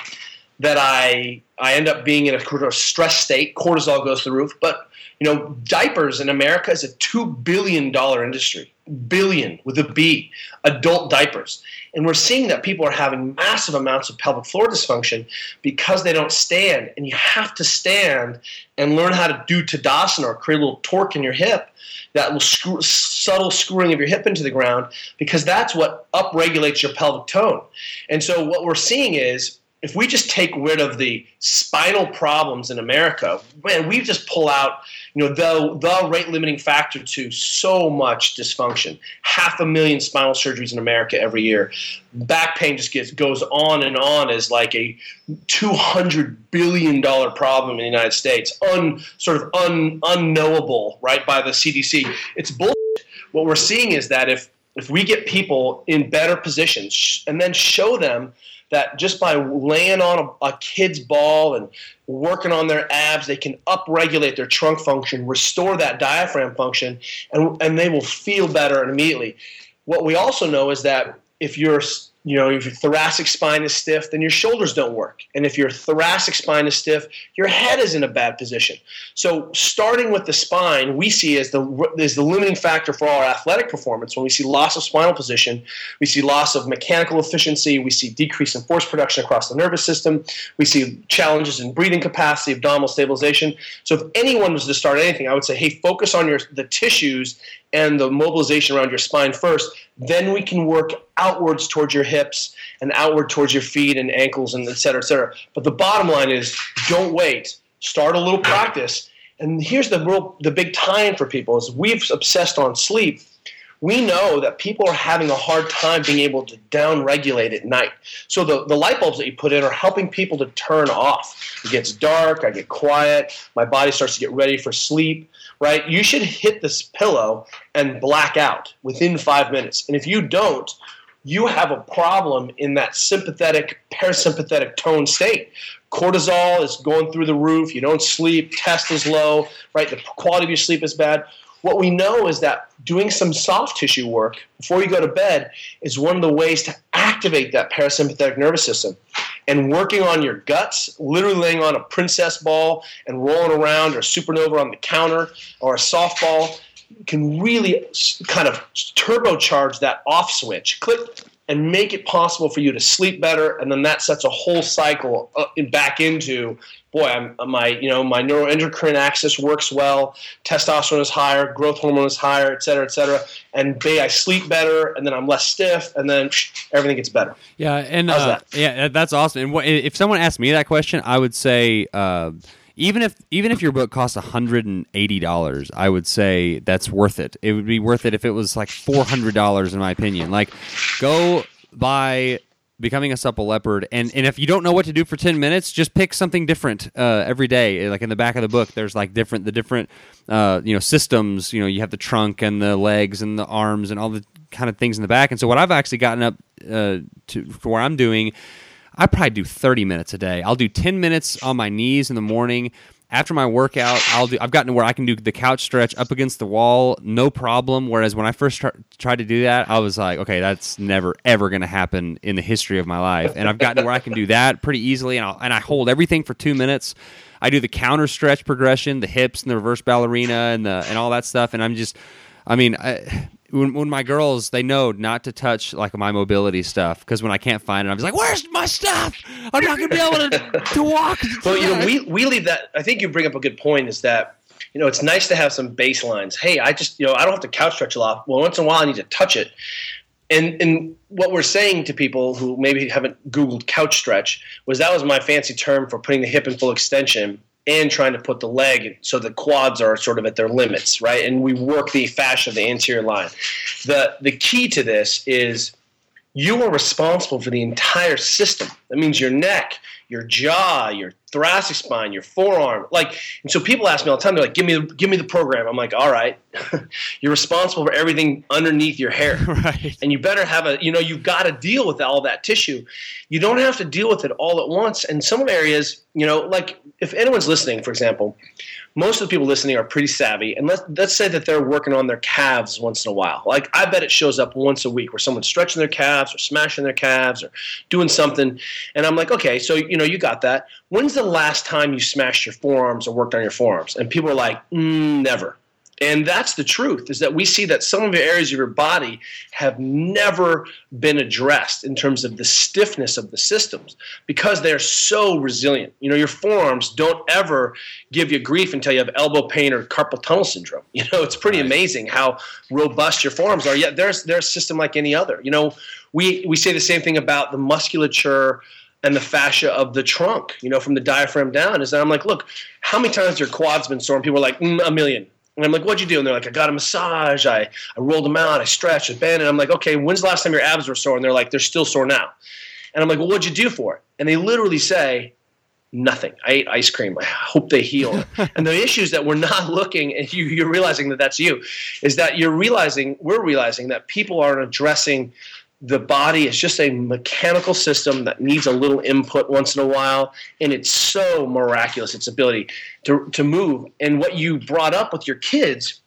That I I end up being in a stress state. Cortisol goes to the roof. But you know, diapers in America is a two billion dollar industry. billion with a B adult diapers. And we're seeing that people are having massive amounts of pelvic floor dysfunction because they don't stand. And you have to stand and learn how to do Tadasana or create a little torque in your hip that will screw, subtle screwing of your hip into the ground because that's what upregulates your pelvic tone. And so what we're seeing is if we just take rid of the spinal problems in America, man, we just pull out, you know, the the rate limiting factor to so much dysfunction. Half a million spinal surgeries in America every year. Back pain just gets goes on and on as like a two hundred billion dollar problem in the United States, un sort of un, unknowable, right, by the CDC. It's bullshit. What we're seeing is that if if we get people in better positions and then show them that just by laying on a, a kid's ball and working on their abs, they can upregulate their trunk function, restore that diaphragm function, and, and they will feel better immediately. What we also know is that if you're you know, if your thoracic spine is stiff, then your shoulders don't work. And if your thoracic spine is stiff, your head is in a bad position. So starting with the spine, we see as the is the limiting factor for our athletic performance. When we see loss of spinal position, we see loss of mechanical efficiency, we see decrease in force production across the nervous system, we see challenges in breathing capacity, abdominal stabilization. So if anyone was to start anything, I would say, hey, focus on your the tissues and the mobilization around your spine first. Then we can work outwards towards your hips and outward towards your feet and ankles and et cetera, et cetera. But the bottom line is don't wait. Start a little practice. And here's the real the big time for people is we've obsessed on sleep. We know that people are having a hard time being able to down regulate at night. So the, the light bulbs that you put in are helping people to turn off. It gets dark, I get quiet, my body starts to get ready for sleep right? You should hit this pillow and black out within five minutes. And if you don't, you have a problem in that sympathetic, parasympathetic tone state. Cortisol is going through the roof. You don't sleep. Test is low, right? The quality of your sleep is bad. What we know is that doing some soft tissue work before you go to bed is one of the ways to activate that parasympathetic nervous system. And working on your guts, literally laying on a princess ball and rolling around or supernova on the counter or a softball can really kind of turbocharge that off switch. Click and make it possible for you to sleep better, and then that sets a whole cycle uh, back into boy, I'm, my you know my neuroendocrine axis works well, testosterone is higher, growth hormone is higher, et cetera, et cetera, and they, I sleep better, and then I'm less stiff, and then everything gets better. Yeah, and uh, that? yeah, that's awesome. And what, if someone asked me that question, I would say. Uh, even if even if your book costs hundred and eighty dollars, I would say that's worth it. It would be worth it if it was like four hundred dollars, in my opinion. Like, go buy becoming a supple leopard and and if you don't know what to do for 10 minutes just pick something different uh, every day like in the back of the book there's like different the different uh, you know systems you know you have the trunk and the legs and the arms and all the kind of things in the back and so what i've actually gotten up uh, to for what i'm doing i probably do 30 minutes a day i'll do 10 minutes on my knees in the morning after my workout, I'll do. I've gotten to where I can do the couch stretch up against the wall, no problem. Whereas when I first tried to do that, I was like, okay, that's never ever going to happen in the history of my life. And I've gotten to where I can do that pretty easily, and, and I hold everything for two minutes. I do the counter stretch progression, the hips and the reverse ballerina, and the and all that stuff. And I'm just, I mean, I, when, when my girls they know not to touch like my mobility stuff because when I can't find it, I'm just like, "Where's my stuff? I'm not gonna be able to, to walk." well, you know, we we leave that. I think you bring up a good point. Is that you know it's nice to have some baselines. Hey, I just you know I don't have to couch stretch a lot. Well, once in a while I need to touch it. And and what we're saying to people who maybe haven't Googled couch stretch was that was my fancy term for putting the hip in full extension and trying to put the leg so the quads are sort of at their limits, right? And we work the fascia of the anterior line. The the key to this is you are responsible for the entire system. That means your neck, your jaw, your thoracic spine, your forearm. Like, and so people ask me all the time, they're like, give me, give me the program. I'm like, all right, you're responsible for everything underneath your hair. right. And you better have a, you know, you've got to deal with all that tissue. You don't have to deal with it all at once. And some areas, you know, like if anyone's listening, for example, most of the people listening are pretty savvy, and let's let's say that they're working on their calves once in a while. Like I bet it shows up once a week where someone's stretching their calves or smashing their calves or doing something, and I'm like, okay, so you know you got that. When's the last time you smashed your forearms or worked on your forearms? And people are like, mm, never. And that's the truth is that we see that some of the areas of your body have never been addressed in terms of the stiffness of the systems because they're so resilient. You know, your forearms don't ever give you grief until you have elbow pain or carpal tunnel syndrome. You know, it's pretty amazing how robust your forearms are. Yet there's there's a system like any other. You know, we we say the same thing about the musculature and the fascia of the trunk, you know, from the diaphragm down. Is that I'm like, look, how many times your quads been sore? And people are like, mm, a million. And I'm like, what'd you do? And they're like, I got a massage. I, I rolled them out. I stretched, I bent. And I'm like, okay, when's the last time your abs were sore? And they're like, they're still sore now. And I'm like, well, what'd you do for it? And they literally say, nothing. I ate ice cream. I hope they heal. and the issues that we're not looking, and you, you're realizing that that's you, is that you're realizing, we're realizing that people aren't addressing – the body is just a mechanical system that needs a little input once in a while and it's so miraculous its ability to, to move. And what you brought up with your kids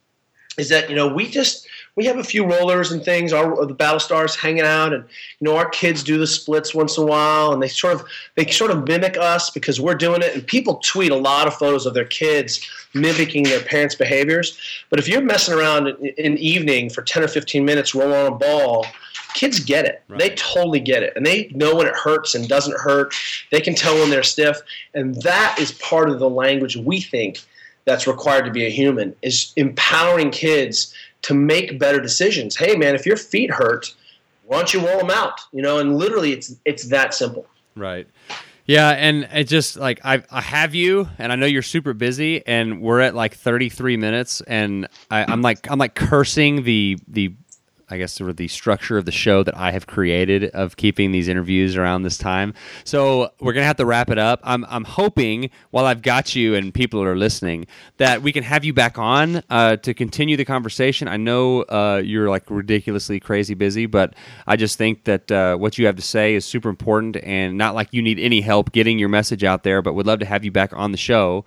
is that you know we just we have a few rollers and things our the Battlestars hanging out and you know our kids do the splits once in a while and they sort of they sort of mimic us because we're doing it and people tweet a lot of photos of their kids mimicking their parents behaviors. But if you're messing around in, in evening for 10 or 15 minutes rolling on a ball kids get it. Right. They totally get it. And they know when it hurts and doesn't hurt. They can tell when they're stiff. And that is part of the language we think that's required to be a human is empowering kids to make better decisions. Hey man, if your feet hurt, why don't you roll them out? You know, and literally it's it's that simple. Right. Yeah, and it just like I, I have you, and I know you're super busy, and we're at like 33 minutes, and I, I'm like I'm like cursing the the I guess sort of the structure of the show that I have created of keeping these interviews around this time. So we're gonna have to wrap it up. I'm I'm hoping while I've got you and people are listening that we can have you back on uh, to continue the conversation. I know uh, you're like ridiculously crazy busy, but I just think that uh, what you have to say is super important and not like you need any help getting your message out there. But would love to have you back on the show.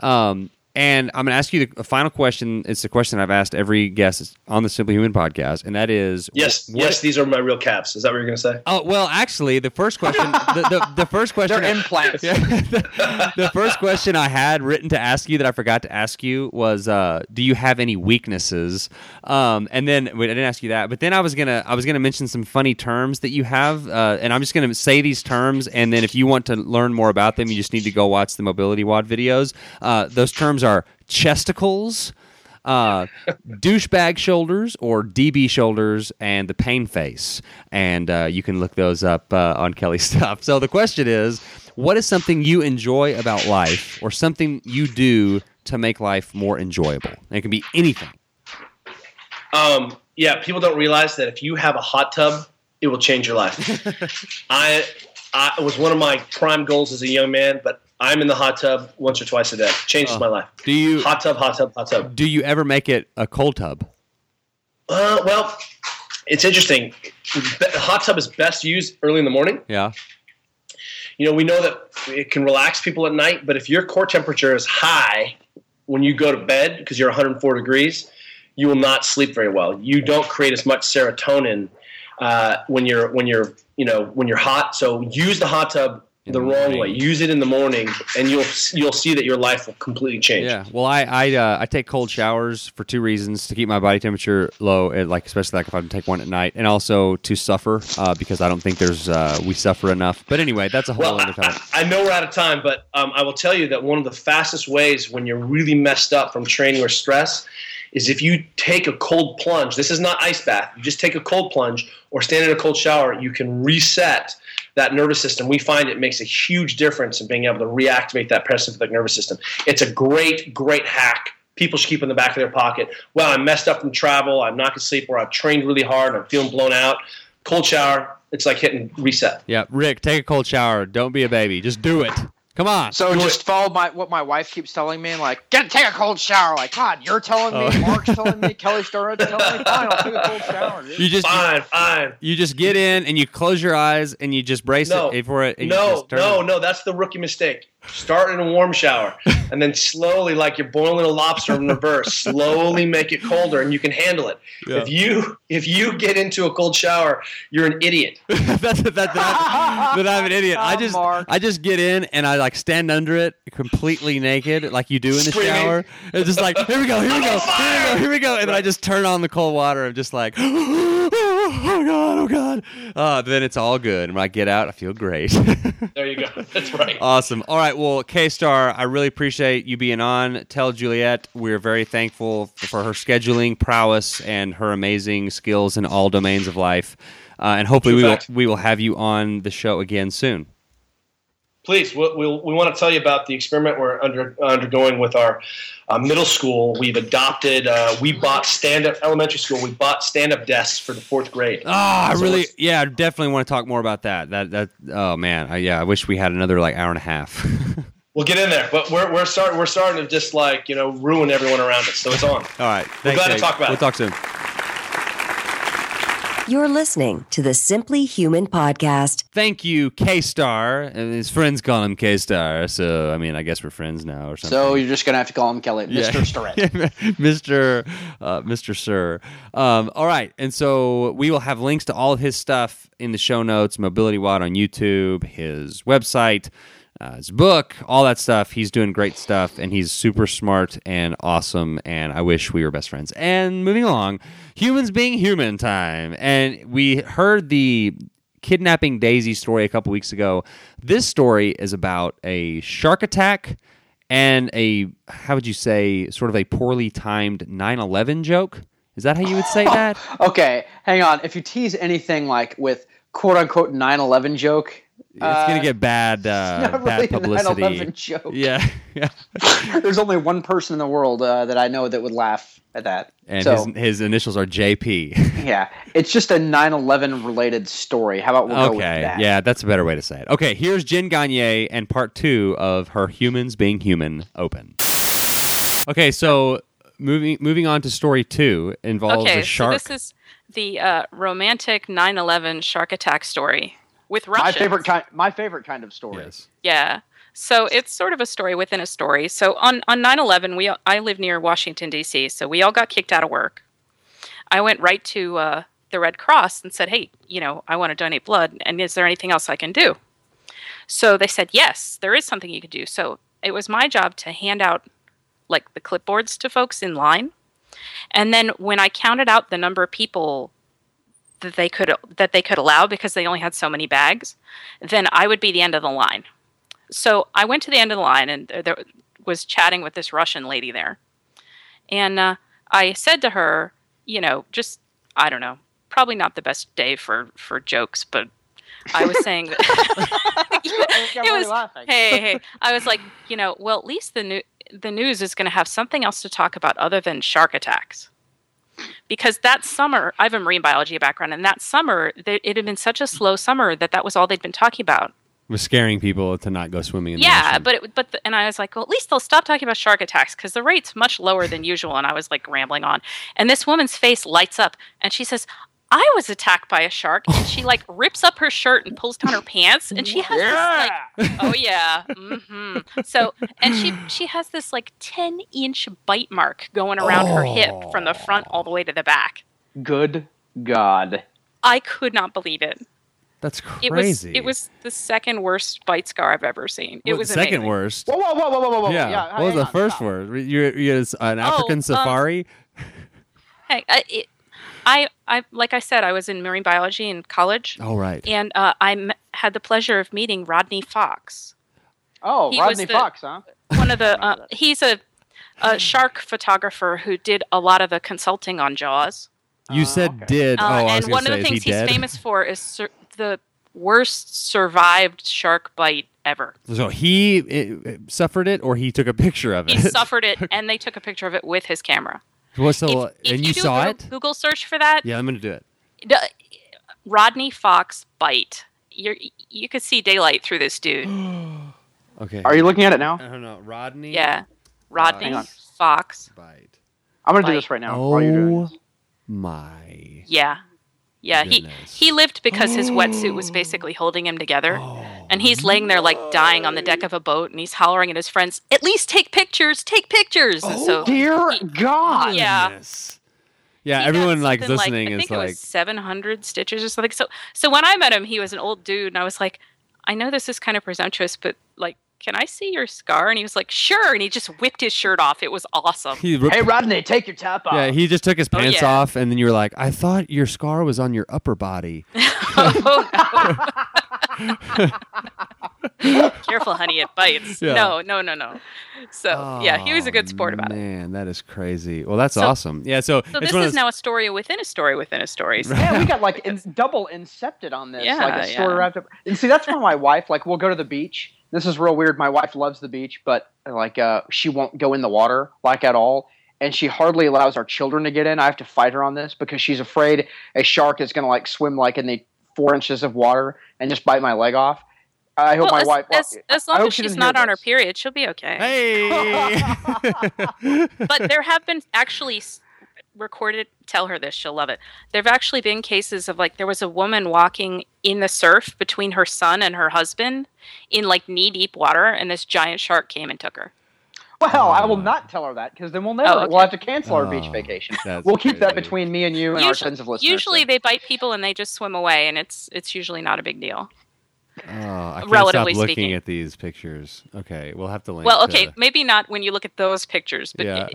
Um, and I'm going to ask you the final question. It's the question I've asked every guest on the Simply Human podcast, and that is yes, what, yes, these are my real caps. Is that what you're going to say? Oh well, actually, the first question, the, the, the, first question, they're implants. Yeah, the, the, first question I had written to ask you that I forgot to ask you was, uh, do you have any weaknesses? Um, and then wait, I didn't ask you that, but then I was gonna I was gonna mention some funny terms that you have, uh, and I'm just gonna say these terms, and then if you want to learn more about them, you just need to go watch the Mobility WOD videos. Uh, those terms are chesticles, uh, douchebag shoulders or DB shoulders, and the pain face. And uh, you can look those up uh, on Kelly stuff. So the question is what is something you enjoy about life or something you do to make life more enjoyable? And it can be anything. Um, yeah, people don't realize that if you have a hot tub, it will change your life. I, I was one of my prime goals as a young man, but I'm in the hot tub once or twice a day. Changes uh, my life. Do you hot tub, hot tub, hot tub? Do you ever make it a cold tub? Uh, well, it's interesting. The hot tub is best used early in the morning. Yeah. You know, we know that it can relax people at night, but if your core temperature is high when you go to bed because you're 104 degrees, you will not sleep very well. You don't create as much serotonin uh, when you're when you're you know when you're hot. So use the hot tub the wrong way. Use it in the morning, and you'll you'll see that your life will completely change. Yeah. Well, I I, uh, I take cold showers for two reasons: to keep my body temperature low, and like especially like if I take one at night, and also to suffer uh, because I don't think there's uh, we suffer enough. But anyway, that's a whole well, other topic. I, I, know we're out of time, but um, I will tell you that one of the fastest ways when you're really messed up from training or stress is if you take a cold plunge. This is not ice bath. You just take a cold plunge or stand in a cold shower. You can reset that nervous system, we find it makes a huge difference in being able to reactivate that parasympathetic nervous system. It's a great, great hack. People should keep in the back of their pocket. Well, I'm messed up from travel. I'm not going to sleep, or I've trained really hard. I'm feeling blown out. Cold shower. It's like hitting reset. Yeah, Rick, take a cold shower. Don't be a baby. Just do it. Come on. So just follow my what my wife keeps telling me, and like, get take a cold shower. Like, God, you're telling me, oh. Mark's telling me, Kelly Starrett's telling me, fine, I'll take a cold shower. Dude. You just fine, fine. You just get in and you close your eyes and you just brace no, it for it. No, no, no. That's the rookie mistake. Start in a warm shower, and then slowly, like you're boiling a lobster in reverse, slowly make it colder, and you can handle it. Yeah. If you if you get into a cold shower, you're an idiot. that's that, that, that I'm an idiot. I Oh, just Mark. I just get in and I like stand under it completely naked, like you do in the Screaming. shower. It's just like here we go, here we go, here we go, here we go, and then I just turn on the cold water. I'm just like, oh god, oh god. Uh, then it's all good, and when I get out, I feel great. There you go. That's right. Awesome. All right. Well, K Star, I really appreciate you being on. Tell Juliet we're very thankful for her scheduling prowess and her amazing skills in all domains of life. Uh, and hopefully True we will, we will have you on the show again soon. Please, we'll, we'll, we want to tell you about the experiment we're under, undergoing with our uh, middle school. We've adopted, uh, we bought stand up, elementary school, we bought stand up desks for the fourth grade. Ah, I So really, yeah, I definitely want to talk more about that. That, that, oh man, I, yeah, I wish we had another like hour and a half. We'll get in there, but we're, we're, start, we're starting to just like, you know, ruin everyone around us. So it's on. All right, thanks, glad to talk about We'll it. talk soon. You're listening to the Simply Human podcast. Thank you, K Star. And his friends call him K Star, so I mean, I guess we're friends now or something. So you're just gonna have to call him Kelly, Yeah. Mr. Starrett. Mr. Uh, Mr. Sir. Um, all right, and so we will have links to all of his stuff in the show notes. Mobility WOD on YouTube, his website, uh, his book, all that stuff. He's doing great stuff, and he's super smart and awesome. And I wish we were best friends. And moving along, humans being human time, and we heard the kidnapping Daisy story a couple weeks ago. This story is about a shark attack and a how would you say sort of a poorly timed 9/11 joke. Is that how you would say that? Okay, hang on. If you tease anything like with quote unquote 9/11 joke, it's gonna uh, get bad uh, not bad really a publicity. joke. Yeah, yeah. There's only one person in the world uh, that I know that would laugh at that. And so his his initials are JP. yeah, it's just a 9/11 related story. How about we'll go with okay, that? yeah, that's a better way to say it. Okay, here's Jen Gagne and part two of her humans being human open. Okay, so moving moving on to story two involves okay, a shark. so this is the uh, romantic 9/11 shark attack story with My favorite kind. My favorite kind of story. yes. Yeah. So it's sort of a story within a story. So on on 9/11, we I live near Washington D.C. So we all got kicked out of work. I went right to uh, the Red Cross and said, "Hey, you know, I want to donate blood, and is there anything else I can do?" So they said, "Yes, there is something you can do." So it was my job to hand out like the clipboards to folks in line, and then when I counted out the number of people that they could that they could allow because they only had so many bags, then I would be the end of the line. So I went to the end of the line and there- was chatting with this Russian lady there, and uh, I said to her, you know, just I don't know, probably not the best day for for jokes, but I was saying that it was hey hey I was like, you know, well at least the new the news is going to have something else to talk about other than shark attacks. Because that summer, I have a marine biology background, and that summer, it had been such a slow summer that that was all they'd been talking about. Was scaring people to not go swimming in the Yeah, but it, but the, and I was like, well, at least they'll stop talking about shark attacks because the rate's much lower than usual. And I was like rambling on, and this woman's face lights up, and she says, "I was attacked by a shark," and she like rips up her shirt and pulls down her pants, and she has this like, oh yeah, hmm so and she she has this like ten inch bite mark going around her hip from the front all the way to the back. Good God. I could not believe it. That's It crazy. was it was the second worst bite scar I've ever seen. It Well, was second amazing. worst. Whoa, whoa, whoa, whoa, whoa, whoa. yeah. yeah what was the on, first stop. word? You're, you're an African um, safari. Hey, I, it, I, I, like I said, I was in marine biology in college, oh right. and uh, I m- had the pleasure of meeting Rodney Fox, Oh, He was Rodney the- Fox, huh? one of the. Uh, he's a, a shark photographer who did a lot of the consulting on Jaws. You Uh, said okay. did. Uh, oh, I was and one say, of the is things he he's dead? famous for is sur- the worst survived shark bite ever. So he uh, suffered it, or he took a picture of it. He suffered it, and they took a picture of it with his camera. Well, so, If- if and you, do saw a it? Google search for that. Yeah, I'm gonna do it. D- Rodney Fox bite. You're, you could see daylight through this dude. Okay. Are you looking at it now? I don't know. Rodney. Yeah, Rodney Hang. Fox. Bite. I'm going to do this right now while you're doing Oh this. my. Yeah, yeah. He Goodness. he lived because his wetsuit was oh. basically holding him together. Oh. and he's oh. laying there like dying on the deck of a boat, and he's hollering at his friends, "At least take pictures, take pictures!" And oh, so Dear he- God. yeah. Yes. Yeah, he everyone like something listening I is it like, was 700 stitches or something. So, so when I met him, he was an old dude, and I was like, I know this is kind of presumptuous, but like, can I see your scar? And he was like, sure. And he just whipped his shirt off. It was awesome. he ripped- Hey, Rodney, take your top off. yeah, he just took his Oh, pants yeah. off, and then you were like, I thought your scar was on your upper body. Oh, Careful, honey, it bites. Yeah. No, no, no, no. So yeah, he was a good sport about it. Oh, Man, that is crazy. Well, that's So- awesome. Yeah, so, So this one is those- now a story within a story within a story. So Yeah, we got like in, double incepted on this. Yeah, like a story yeah. wrapped up. And see, that's why my wife, like, we'll go to the beach. This is real weird. My wife loves the beach, but like, uh, she won't go in the water like at all. And she hardly allows our children to get in. I have to fight her on this because she's afraid a shark is going to like swim like in the four inches of water and just bite my leg off. I hope well, my as, wife. as, as long as she's doesn't not hear on her period, she'll be okay. Hey! but there have been actually s- recorded tell her this she'll love it there have actually been cases of like there was a woman walking in the surf between her son and her husband in like knee deep water and this giant shark came and took her Well, I will oh. not tell her that because then we'll never. Oh, okay. We'll have to cancel our beach Oh, vacation. We'll keep that between me and you and our usually, of listeners. usually so. they bite people and they just swim away and it's it's usually not a big deal Oh, I can't Relatively stop looking speaking. at these pictures. Okay, we'll have to link. well to- okay maybe not when you look at those pictures but Yeah.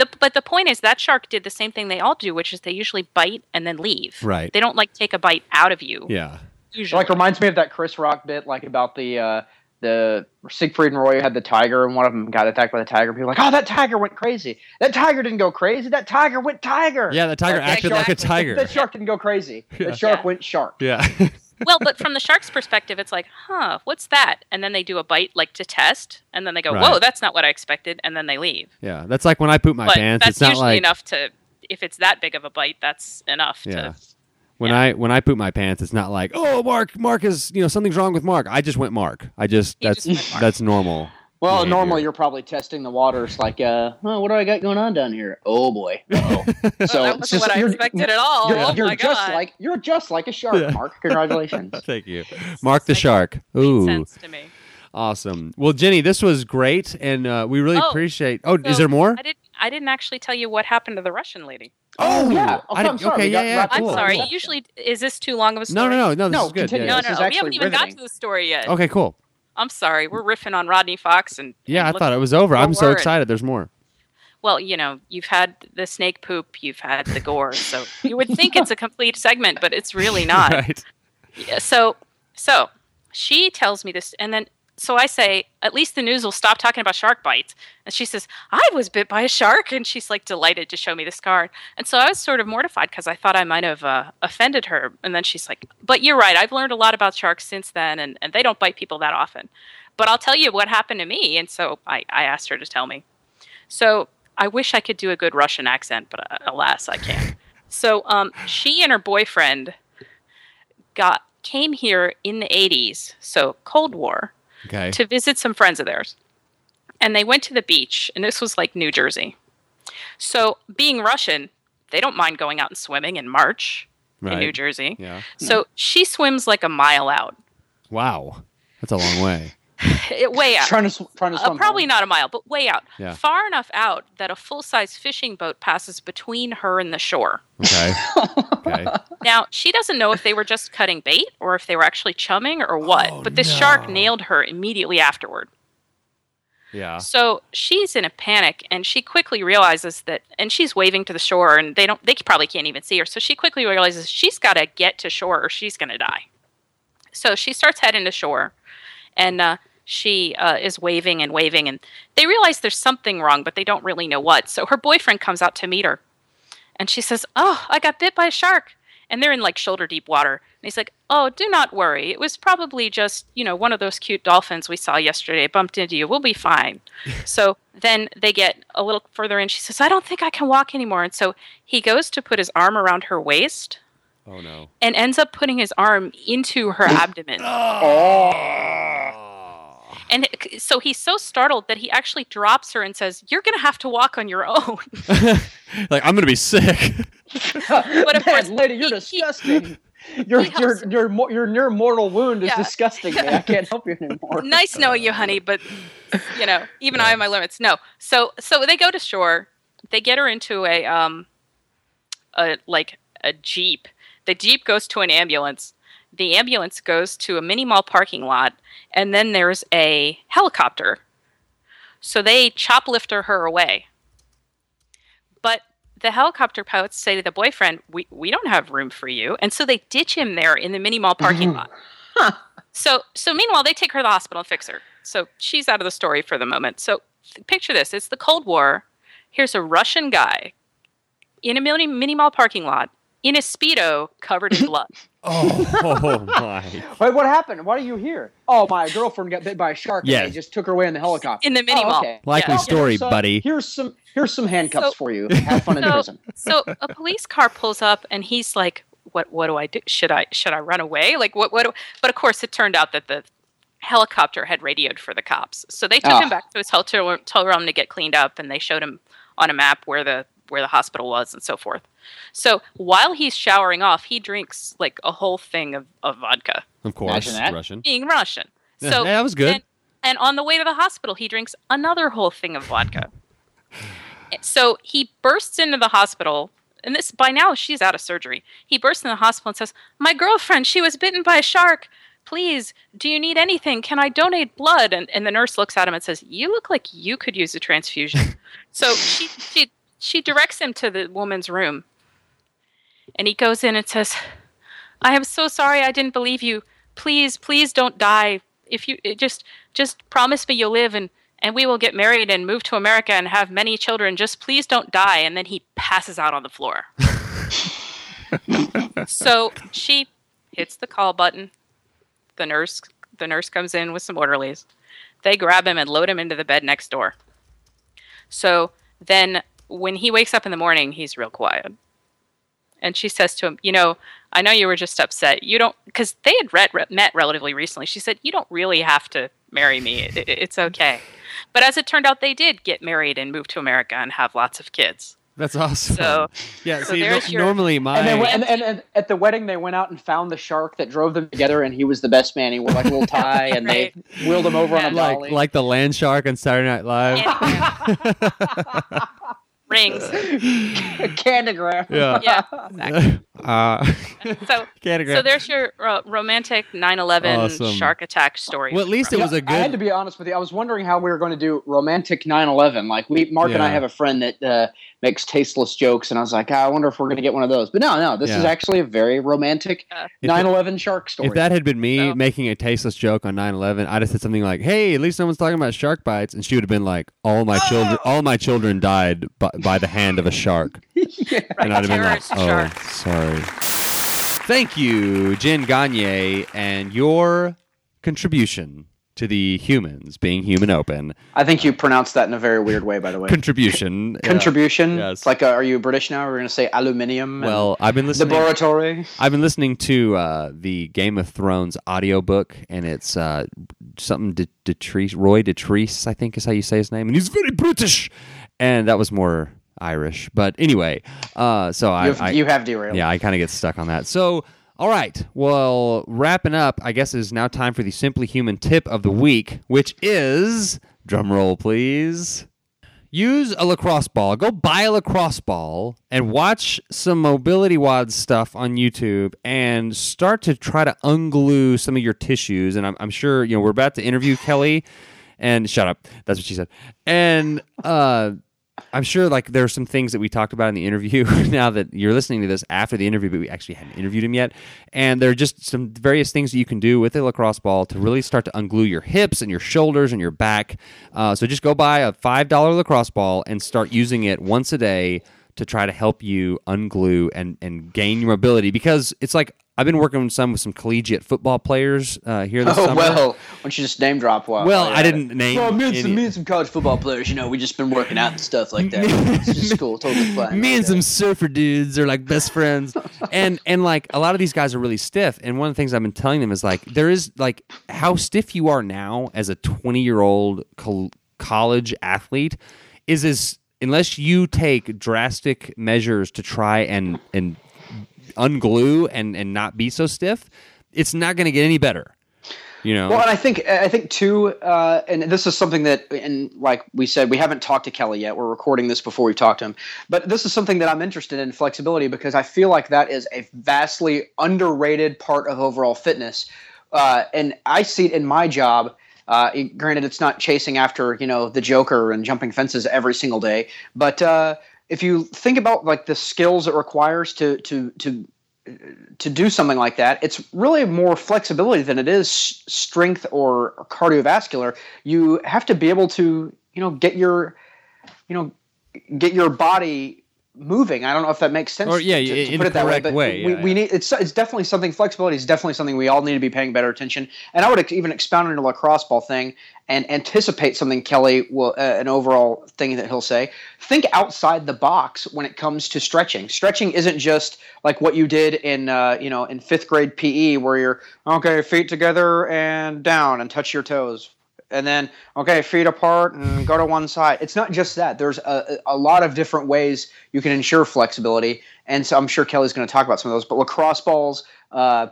The, but the point is that shark did the same thing they all do which is they usually bite and then leave Right. they don't like take a bite out of you Yeah. usually like reminds me of that Chris Rock bit, like about the uh, the Siegfried and Roy had the tiger, and one of them got attacked by the tiger. People were like, oh, that tiger went crazy. That tiger didn't go crazy. That tiger went tiger. Yeah, the tiger That- that acted like a shark- tiger. That shark didn't go crazy. Yeah. That shark Yeah. went shark. Yeah. well, but from the shark's perspective, it's like, huh, what's that? And then they do a bite, like to test, and then they go, Right. whoa, that's not what I expected, and then they leave. yeah. That's like when I poop my but pants. that's It's not usually like enough to, if it's that big of a bite, that's enough Yeah. to. when yeah. I when I poop my pants. It's not like oh Mark Mark is you know something's wrong with Mark. I just went Mark. I just You that's just that's normal. Well, behavior. normally you're probably testing the waters, like, uh, oh, what do I got going on down here? Oh boy. Uh-oh. so Well, that wasn't just- what I you're- expected at all. You're, oh you're my just god, like you're just like a shark, Yeah. Mark. Congratulations. Thank you, Mark the shark. Ooh, sense to me. awesome. Well, Jenny, this was great, and uh, we really Oh, appreciate. Oh, is there more? I didn't. I didn't actually tell you what happened to the Russian lady. Oh, yeah. I Okay, I'm sorry. okay, yeah, yeah, wrapped I'm cool. sorry. cool. Usually, is this too long of a story? no, no, no. This No, is good. Yeah. No, This no, we haven't even got to the story yet. Okay, cool. I'm sorry. We're riffing on Rodney Fox and Yeah, I thought it was over. I'm so excited. There's more. Well, you know, you've had the snake poop, you've had the gore, so you would think it's a complete segment, but it's really not. right. Yeah, so, so she tells me this, and then so I say, at least the news will stop talking about shark bites. And she says, I was bit by a shark, and she's like delighted to show me the scar. And so I was sort of mortified because I thought I might have uh, offended her. And then she's like, But you're right. I've learned a lot about sharks since then, and, and they don't bite people that often. But I'll tell you what happened to me. And so I, I asked her to tell me. So I wish I could do a good Russian accent, but uh, alas, I can't. So um, she and her boyfriend got came here in the 80s, so Cold War, Okay. to visit some friends of theirs. And they went to the beach, and this was like New Jersey. So, being Russian, they don't mind going out and swimming in March in New Jersey. Yeah. So, she swims like a mile out, Wow. That's a long way. It- way out. Trying to sw- trying to Uh, probably home. not a mile, but way out. Yeah. Far enough out that a full size fishing boat passes between her and the shore. Okay. okay. Now, she doesn't know if they were just cutting bait or if they were actually chumming or what, Oh, but this shark nailed her immediately afterward. Yeah. So she's in a panic and she quickly realizes that and she's waving to the shore and they don't they probably can't even see her. So she quickly realizes she's got to get to shore or she's going to die. So she starts heading to shore and uh, she uh, is waving and waving and they realize there's something wrong but they don't really know what. So her boyfriend comes out to meet her and she says, "Oh, I got bit by a shark." And they're in like shoulder deep water. And he's like, "Oh, do not worry. It was probably just, you know, one of those cute dolphins we saw yesterday bumped into you. We'll be fine." so then they get a little further in. She says, "I don't think I can walk anymore." And so he goes to put his arm around her waist Oh no. and ends up putting his arm into her abdomen. And so he's so startled that he actually drops her and says, "You're going to have to walk on your own." like I'm gonna be sick. But of Man, course, lady, you're he- he- disgusting. Your He your helps- your mo- your near mortal wound is Yeah. disgusting me. I can't help you anymore. nice knowing you, honey, but you know, even I have my limits. No. So so they go to shore. They get her into a um a like a jeep. The jeep goes to an ambulance. The ambulance goes to a mini mall parking lot, and then there's a helicopter. So they choplifter her away. But the helicopter pilots say to the boyfriend, "We we don't have room for you," and so they ditch him there in the mini mall parking lot. Mm-hmm. So so meanwhile they take her to the hospital and fix her. So she's out of the story for the moment. So picture this: it's the Cold War. Here's a Russian guy in a mini mini mall parking lot in a speedo covered in blood. Oh my! Wait, what happened? Why are you here? Oh, my girlfriend got bit by a shark. Yes. and they just took her away in the helicopter. In the mini Oh, mall. okay. Likely Yeah. story, So, buddy. Here's some here's some handcuffs So- for you. Have fun in So- prison. so a police car pulls up and he's like, "What what do I do? Should I should I run away? Like what what?" Do, but of course, it turned out that the helicopter had radioed for the cops. So they took Ah. him back to his hotel hotel room to get cleaned up, and they showed him on a map where the where the hospital was and so forth. So while he's showering off, he drinks like a whole thing of, of vodka, Of course, that. Russian. being Russian. Yeah, So yeah, that was good. And, and on the way to the hospital, he drinks another whole thing of vodka. so he bursts into the hospital, and this by now she's out of surgery. He bursts in the hospital and says, "My girlfriend, she was bitten by a shark. Please, do you need anything? Can I donate blood?" And, and the nurse looks at him and says, "You look like you could use a transfusion." so she she she directs him to the woman's room, and he goes in and says, "I am so sorry. I didn't believe you. Please, please don't die. If you eh, just just promise me you'll live and." And we will get married and move to America and have many children. Just please don't die. And then he passes out on the floor. so she hits the call button. The nurse the nurse comes in with some orderlies. They grab him and load him into the bed next door. So then when he wakes up in the morning, he's real quiet. And she says to him, "You know, I know you were just upset. You don't because they had read, re- met relatively recently. She said, "You don't really have to marry me. It, it- it's hmm. okay." But as it turned out, they did get married and move to America and have lots of kids. That's awesome. So- yeah, so see, there's no- your- normally my And, they went, and, and, and at the wedding, they went out and found the shark that drove them together, and he was the best man. He wore like a little tie, and they wheeled him over on a Yeah. like dolly. like the land shark on Saturday Night Live. And- rings. Candygram. Yeah. Yeah, exactly. Uh, So, Catagram. so there's your uh, romantic 9/11 Awesome. shark attack story. well, at least it You was know, a I had to be honest with you. I was wondering how we were going to do romantic 9/11. Like we, Mark and I have a friend that uh, makes tasteless jokes, and I was like, ah, I wonder if we're going to get one of those. But no, no, this is actually a very romantic Uh, 9/11 shark story. If that had been me Oh. making a tasteless joke on 9/11, I'd have said something like, "Hey, at least someone's talking about shark bites," and she would have been like, "All my children, all my children died by, by the hand of a shark," yeah. and I'd have been like, "Oh, shark. sorry." Thank you, Jen Gagne, and your contribution to the humans being human open. I think you pronounced that in a very weird way, by the way. Contribution. yeah. Contribution. Yes. It's like, uh, are you British now? We're going to say aluminium. and Well, I've been listening. laboratory. I've been listening to uh, the Game of Thrones audiobook, and it's uh, something De- Dotrice, Roy Dotrice, I think is how you say his name, and he's very British, and that was more Irish. But anyway, uh, so I, You've, I you have derailed. yeah, I kind of get stuck on that. So, all right, well, wrapping up, I guess it is now time for the Simply Human tip of the week, which is drum roll, please. Use a lacrosse ball. Go buy a lacrosse ball and watch some mobility WOD stuff on YouTube and start to try to unglue some of your tissues. And I'm, I'm sure, you know, we're about to interview Kelly and shut up. That's what she said. And, uh, I'm sure like there are some things that we talked about in the interview now that you're listening to this after the interview, but we actually hadn't interviewed him yet. And there are just some various things that you can do with a lacrosse ball to really start to unglue your hips and your shoulders and your back. Uh, so just go buy a $5 lacrosse ball and start using it once a day to try to help you unglue and, and gain your mobility because it's like I've been working with some with some collegiate football players uh, here this Oh summer. well, why don't you just name drop one? Well, I didn't it? name Well, me and, some, me and some college football players, you know, we just been working out and stuff like that. it's just cool, totally fun. me and some surfer dudes are like best friends and and like a lot of these guys are really stiff and one of the things i've been telling them is like there is like how stiff you are now as a 20 year old col- college athlete is as unless you take drastic measures to try and and unglue and and not be so stiff, it's not going to get any better. You know. Well, and I think I think too, uh, and this is something that, and like we said, we haven't talked to Kelly yet. We're recording this before we talk to him, but this is something that I'm interested in flexibility because I feel like that is a vastly underrated part of overall fitness, uh, and I see it in my job. Uh, granted, it's not chasing after you know the Joker and jumping fences every single day, but uh, if you think about like the skills it requires to to to to do something like that, it's really more flexibility than it is strength or cardiovascular. You have to be able to, you know, get your, you know, get your body moving. I don't know if that makes sense. Or yeah, to, to in put the it that way. But way, we, yeah, we yeah. need it's it's definitely something. Flexibility is definitely something we all need to be paying better attention. And I would even expound on the lacrosse ball thing and anticipate something Kelly will uh, an overall thing that he'll say. Think outside the box when it comes to stretching. Stretching isn't just like what you did in uh, you know in fifth grade PE where you're okay feet together and down and touch your toes and then okay feet apart and go to one side. It's not just that. There's a, a lot of different ways you can ensure flexibility. And so i'm sure kelly's going to talk about some of those but lacrosse balls uh,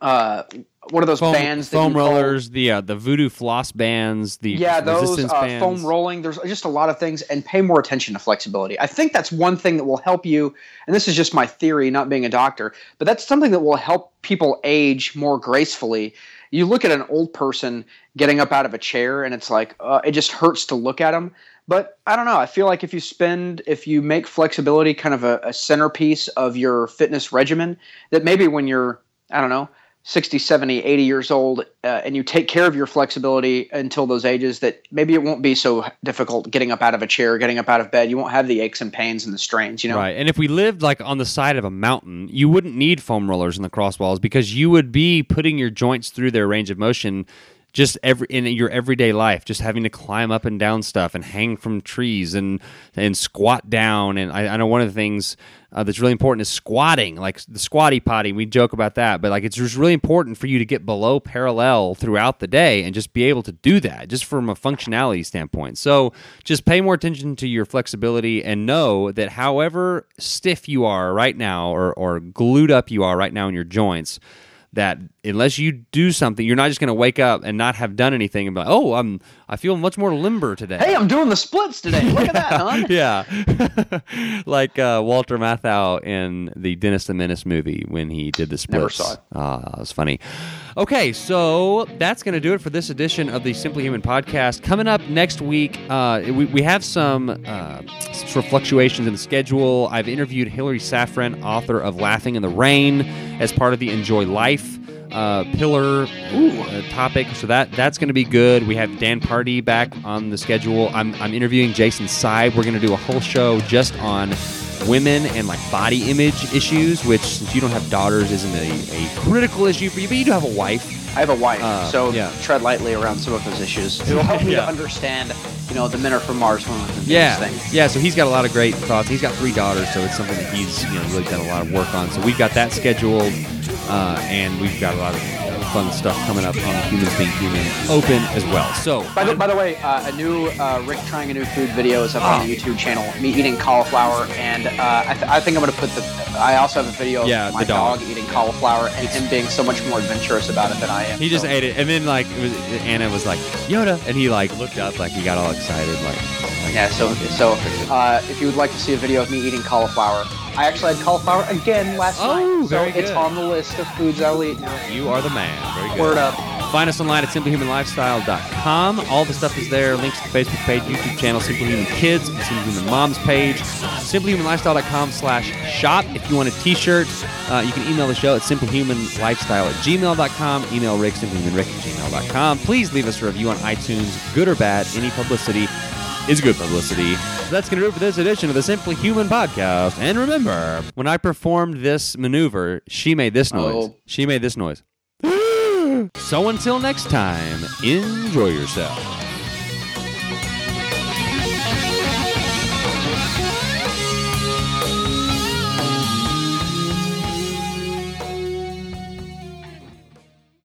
uh, what are those foam, bands that foam you call- rollers, the uh, the voodoo floss bands, the yeah those uh, foam rolling. There's just a lot of things and pay more attention to flexibility. I think that's one thing that will help you and this is just my theory not being a doctor but that's something that will help people age more gracefully you look at an old person getting up out of a chair and it's like uh, it just hurts to look at them but i don't know i feel like if you spend if you make flexibility kind of a, a centerpiece of your fitness regimen that maybe when you're i don't know 60 70 80 years old uh, and you take care of your flexibility until those ages that maybe it won't be so difficult getting up out of a chair getting up out of bed you won't have the aches and pains and the strains you know Right. And if we lived like on the side of a mountain, you wouldn't need foam rollers and the crossballs because you would be putting your joints through their range of motion just every in your everyday life, just having to climb up and down stuff and hang from trees and and squat down. And I, I know one of the things uh, that's really important is squatting, like the squatty potty. We joke about that, but like it's just really important for you to get below parallel throughout the day and just be able to do that, just from a functionality standpoint. So just pay more attention to your flexibility and know that however stiff you are right now or, or glued up you are right now in your joints, that unless you do something, you're not just going to wake up and not have done anything and be like, "Oh, I'm I feel much more limber today." hey i'm doing the splits today look at that huh yeah, like uh, Walter Matthau in the Dennis the Menace movie when he did the splits. Never saw it. Ah, that was funny. Okay, so that's going to do it for this edition of the Simply Human podcast. Coming up next week, uh, we, we have some uh, sort of fluctuations in the schedule. I've interviewed Hillary Safran, author of Laughing in the Rain, as part of the Enjoy Life uh, pillar uh, topic. So that that's going to be good. We have Dan Pardi back on the schedule. I'm, I'm interviewing Jason Seib. We're going to do a whole show just on women and like body image issues, which since you don't have daughters isn't a, a critical issue for you, but you do have a wife. I have a wife, Uh, so yeah. tread lightly around some of those issues. It will help me Yeah. to understand, you know, the men are from Mars, women from Yeah, yeah. So he's got a lot of great thoughts. He's got three daughters, so it's something that he's you know really done a lot of work on. So we've got that scheduled, uh, and we've got a lot of uh, fun stuff coming up on Humans Being Human Open as well. So By the, by the way, uh, a new uh, Rick trying a new food video is up on the YouTube channel. Me eating cauliflower, and uh, I, th- I think I'm going to put the. I also have a video of Yeah, my dog. dog. eating cauliflower and him being so much more adventurous about it than I am. he just so. ate it, and then like it was, Anna was like Yoda, and he like looked up, like he got all excited, like, like Yeah, so so uh, if you would like to see a video of me eating cauliflower, I actually had cauliflower again last Oh, night. So very it's good. on the list of foods I'll eat now. You are the man. Very good. Word up. Find us online at simplyhumanlifestyle.com. All the stuff is there. Links to the Facebook page, YouTube channel, Simply Human Kids, Simply Human Moms page. Simplyhumanlifestyle.com slash shop. If you want a t-shirt, uh, you can email the show at simplyhumanlifestyle at gmail.com. Email Rick, simplyhumanrick at gmail.com. Please leave us a review on iTunes, good or bad. Any publicity is good publicity. That's going to do it for this edition of the Simply Human podcast. And remember, when I performed this maneuver, she made this noise. Oh. She made this noise. so until next time, enjoy yourself.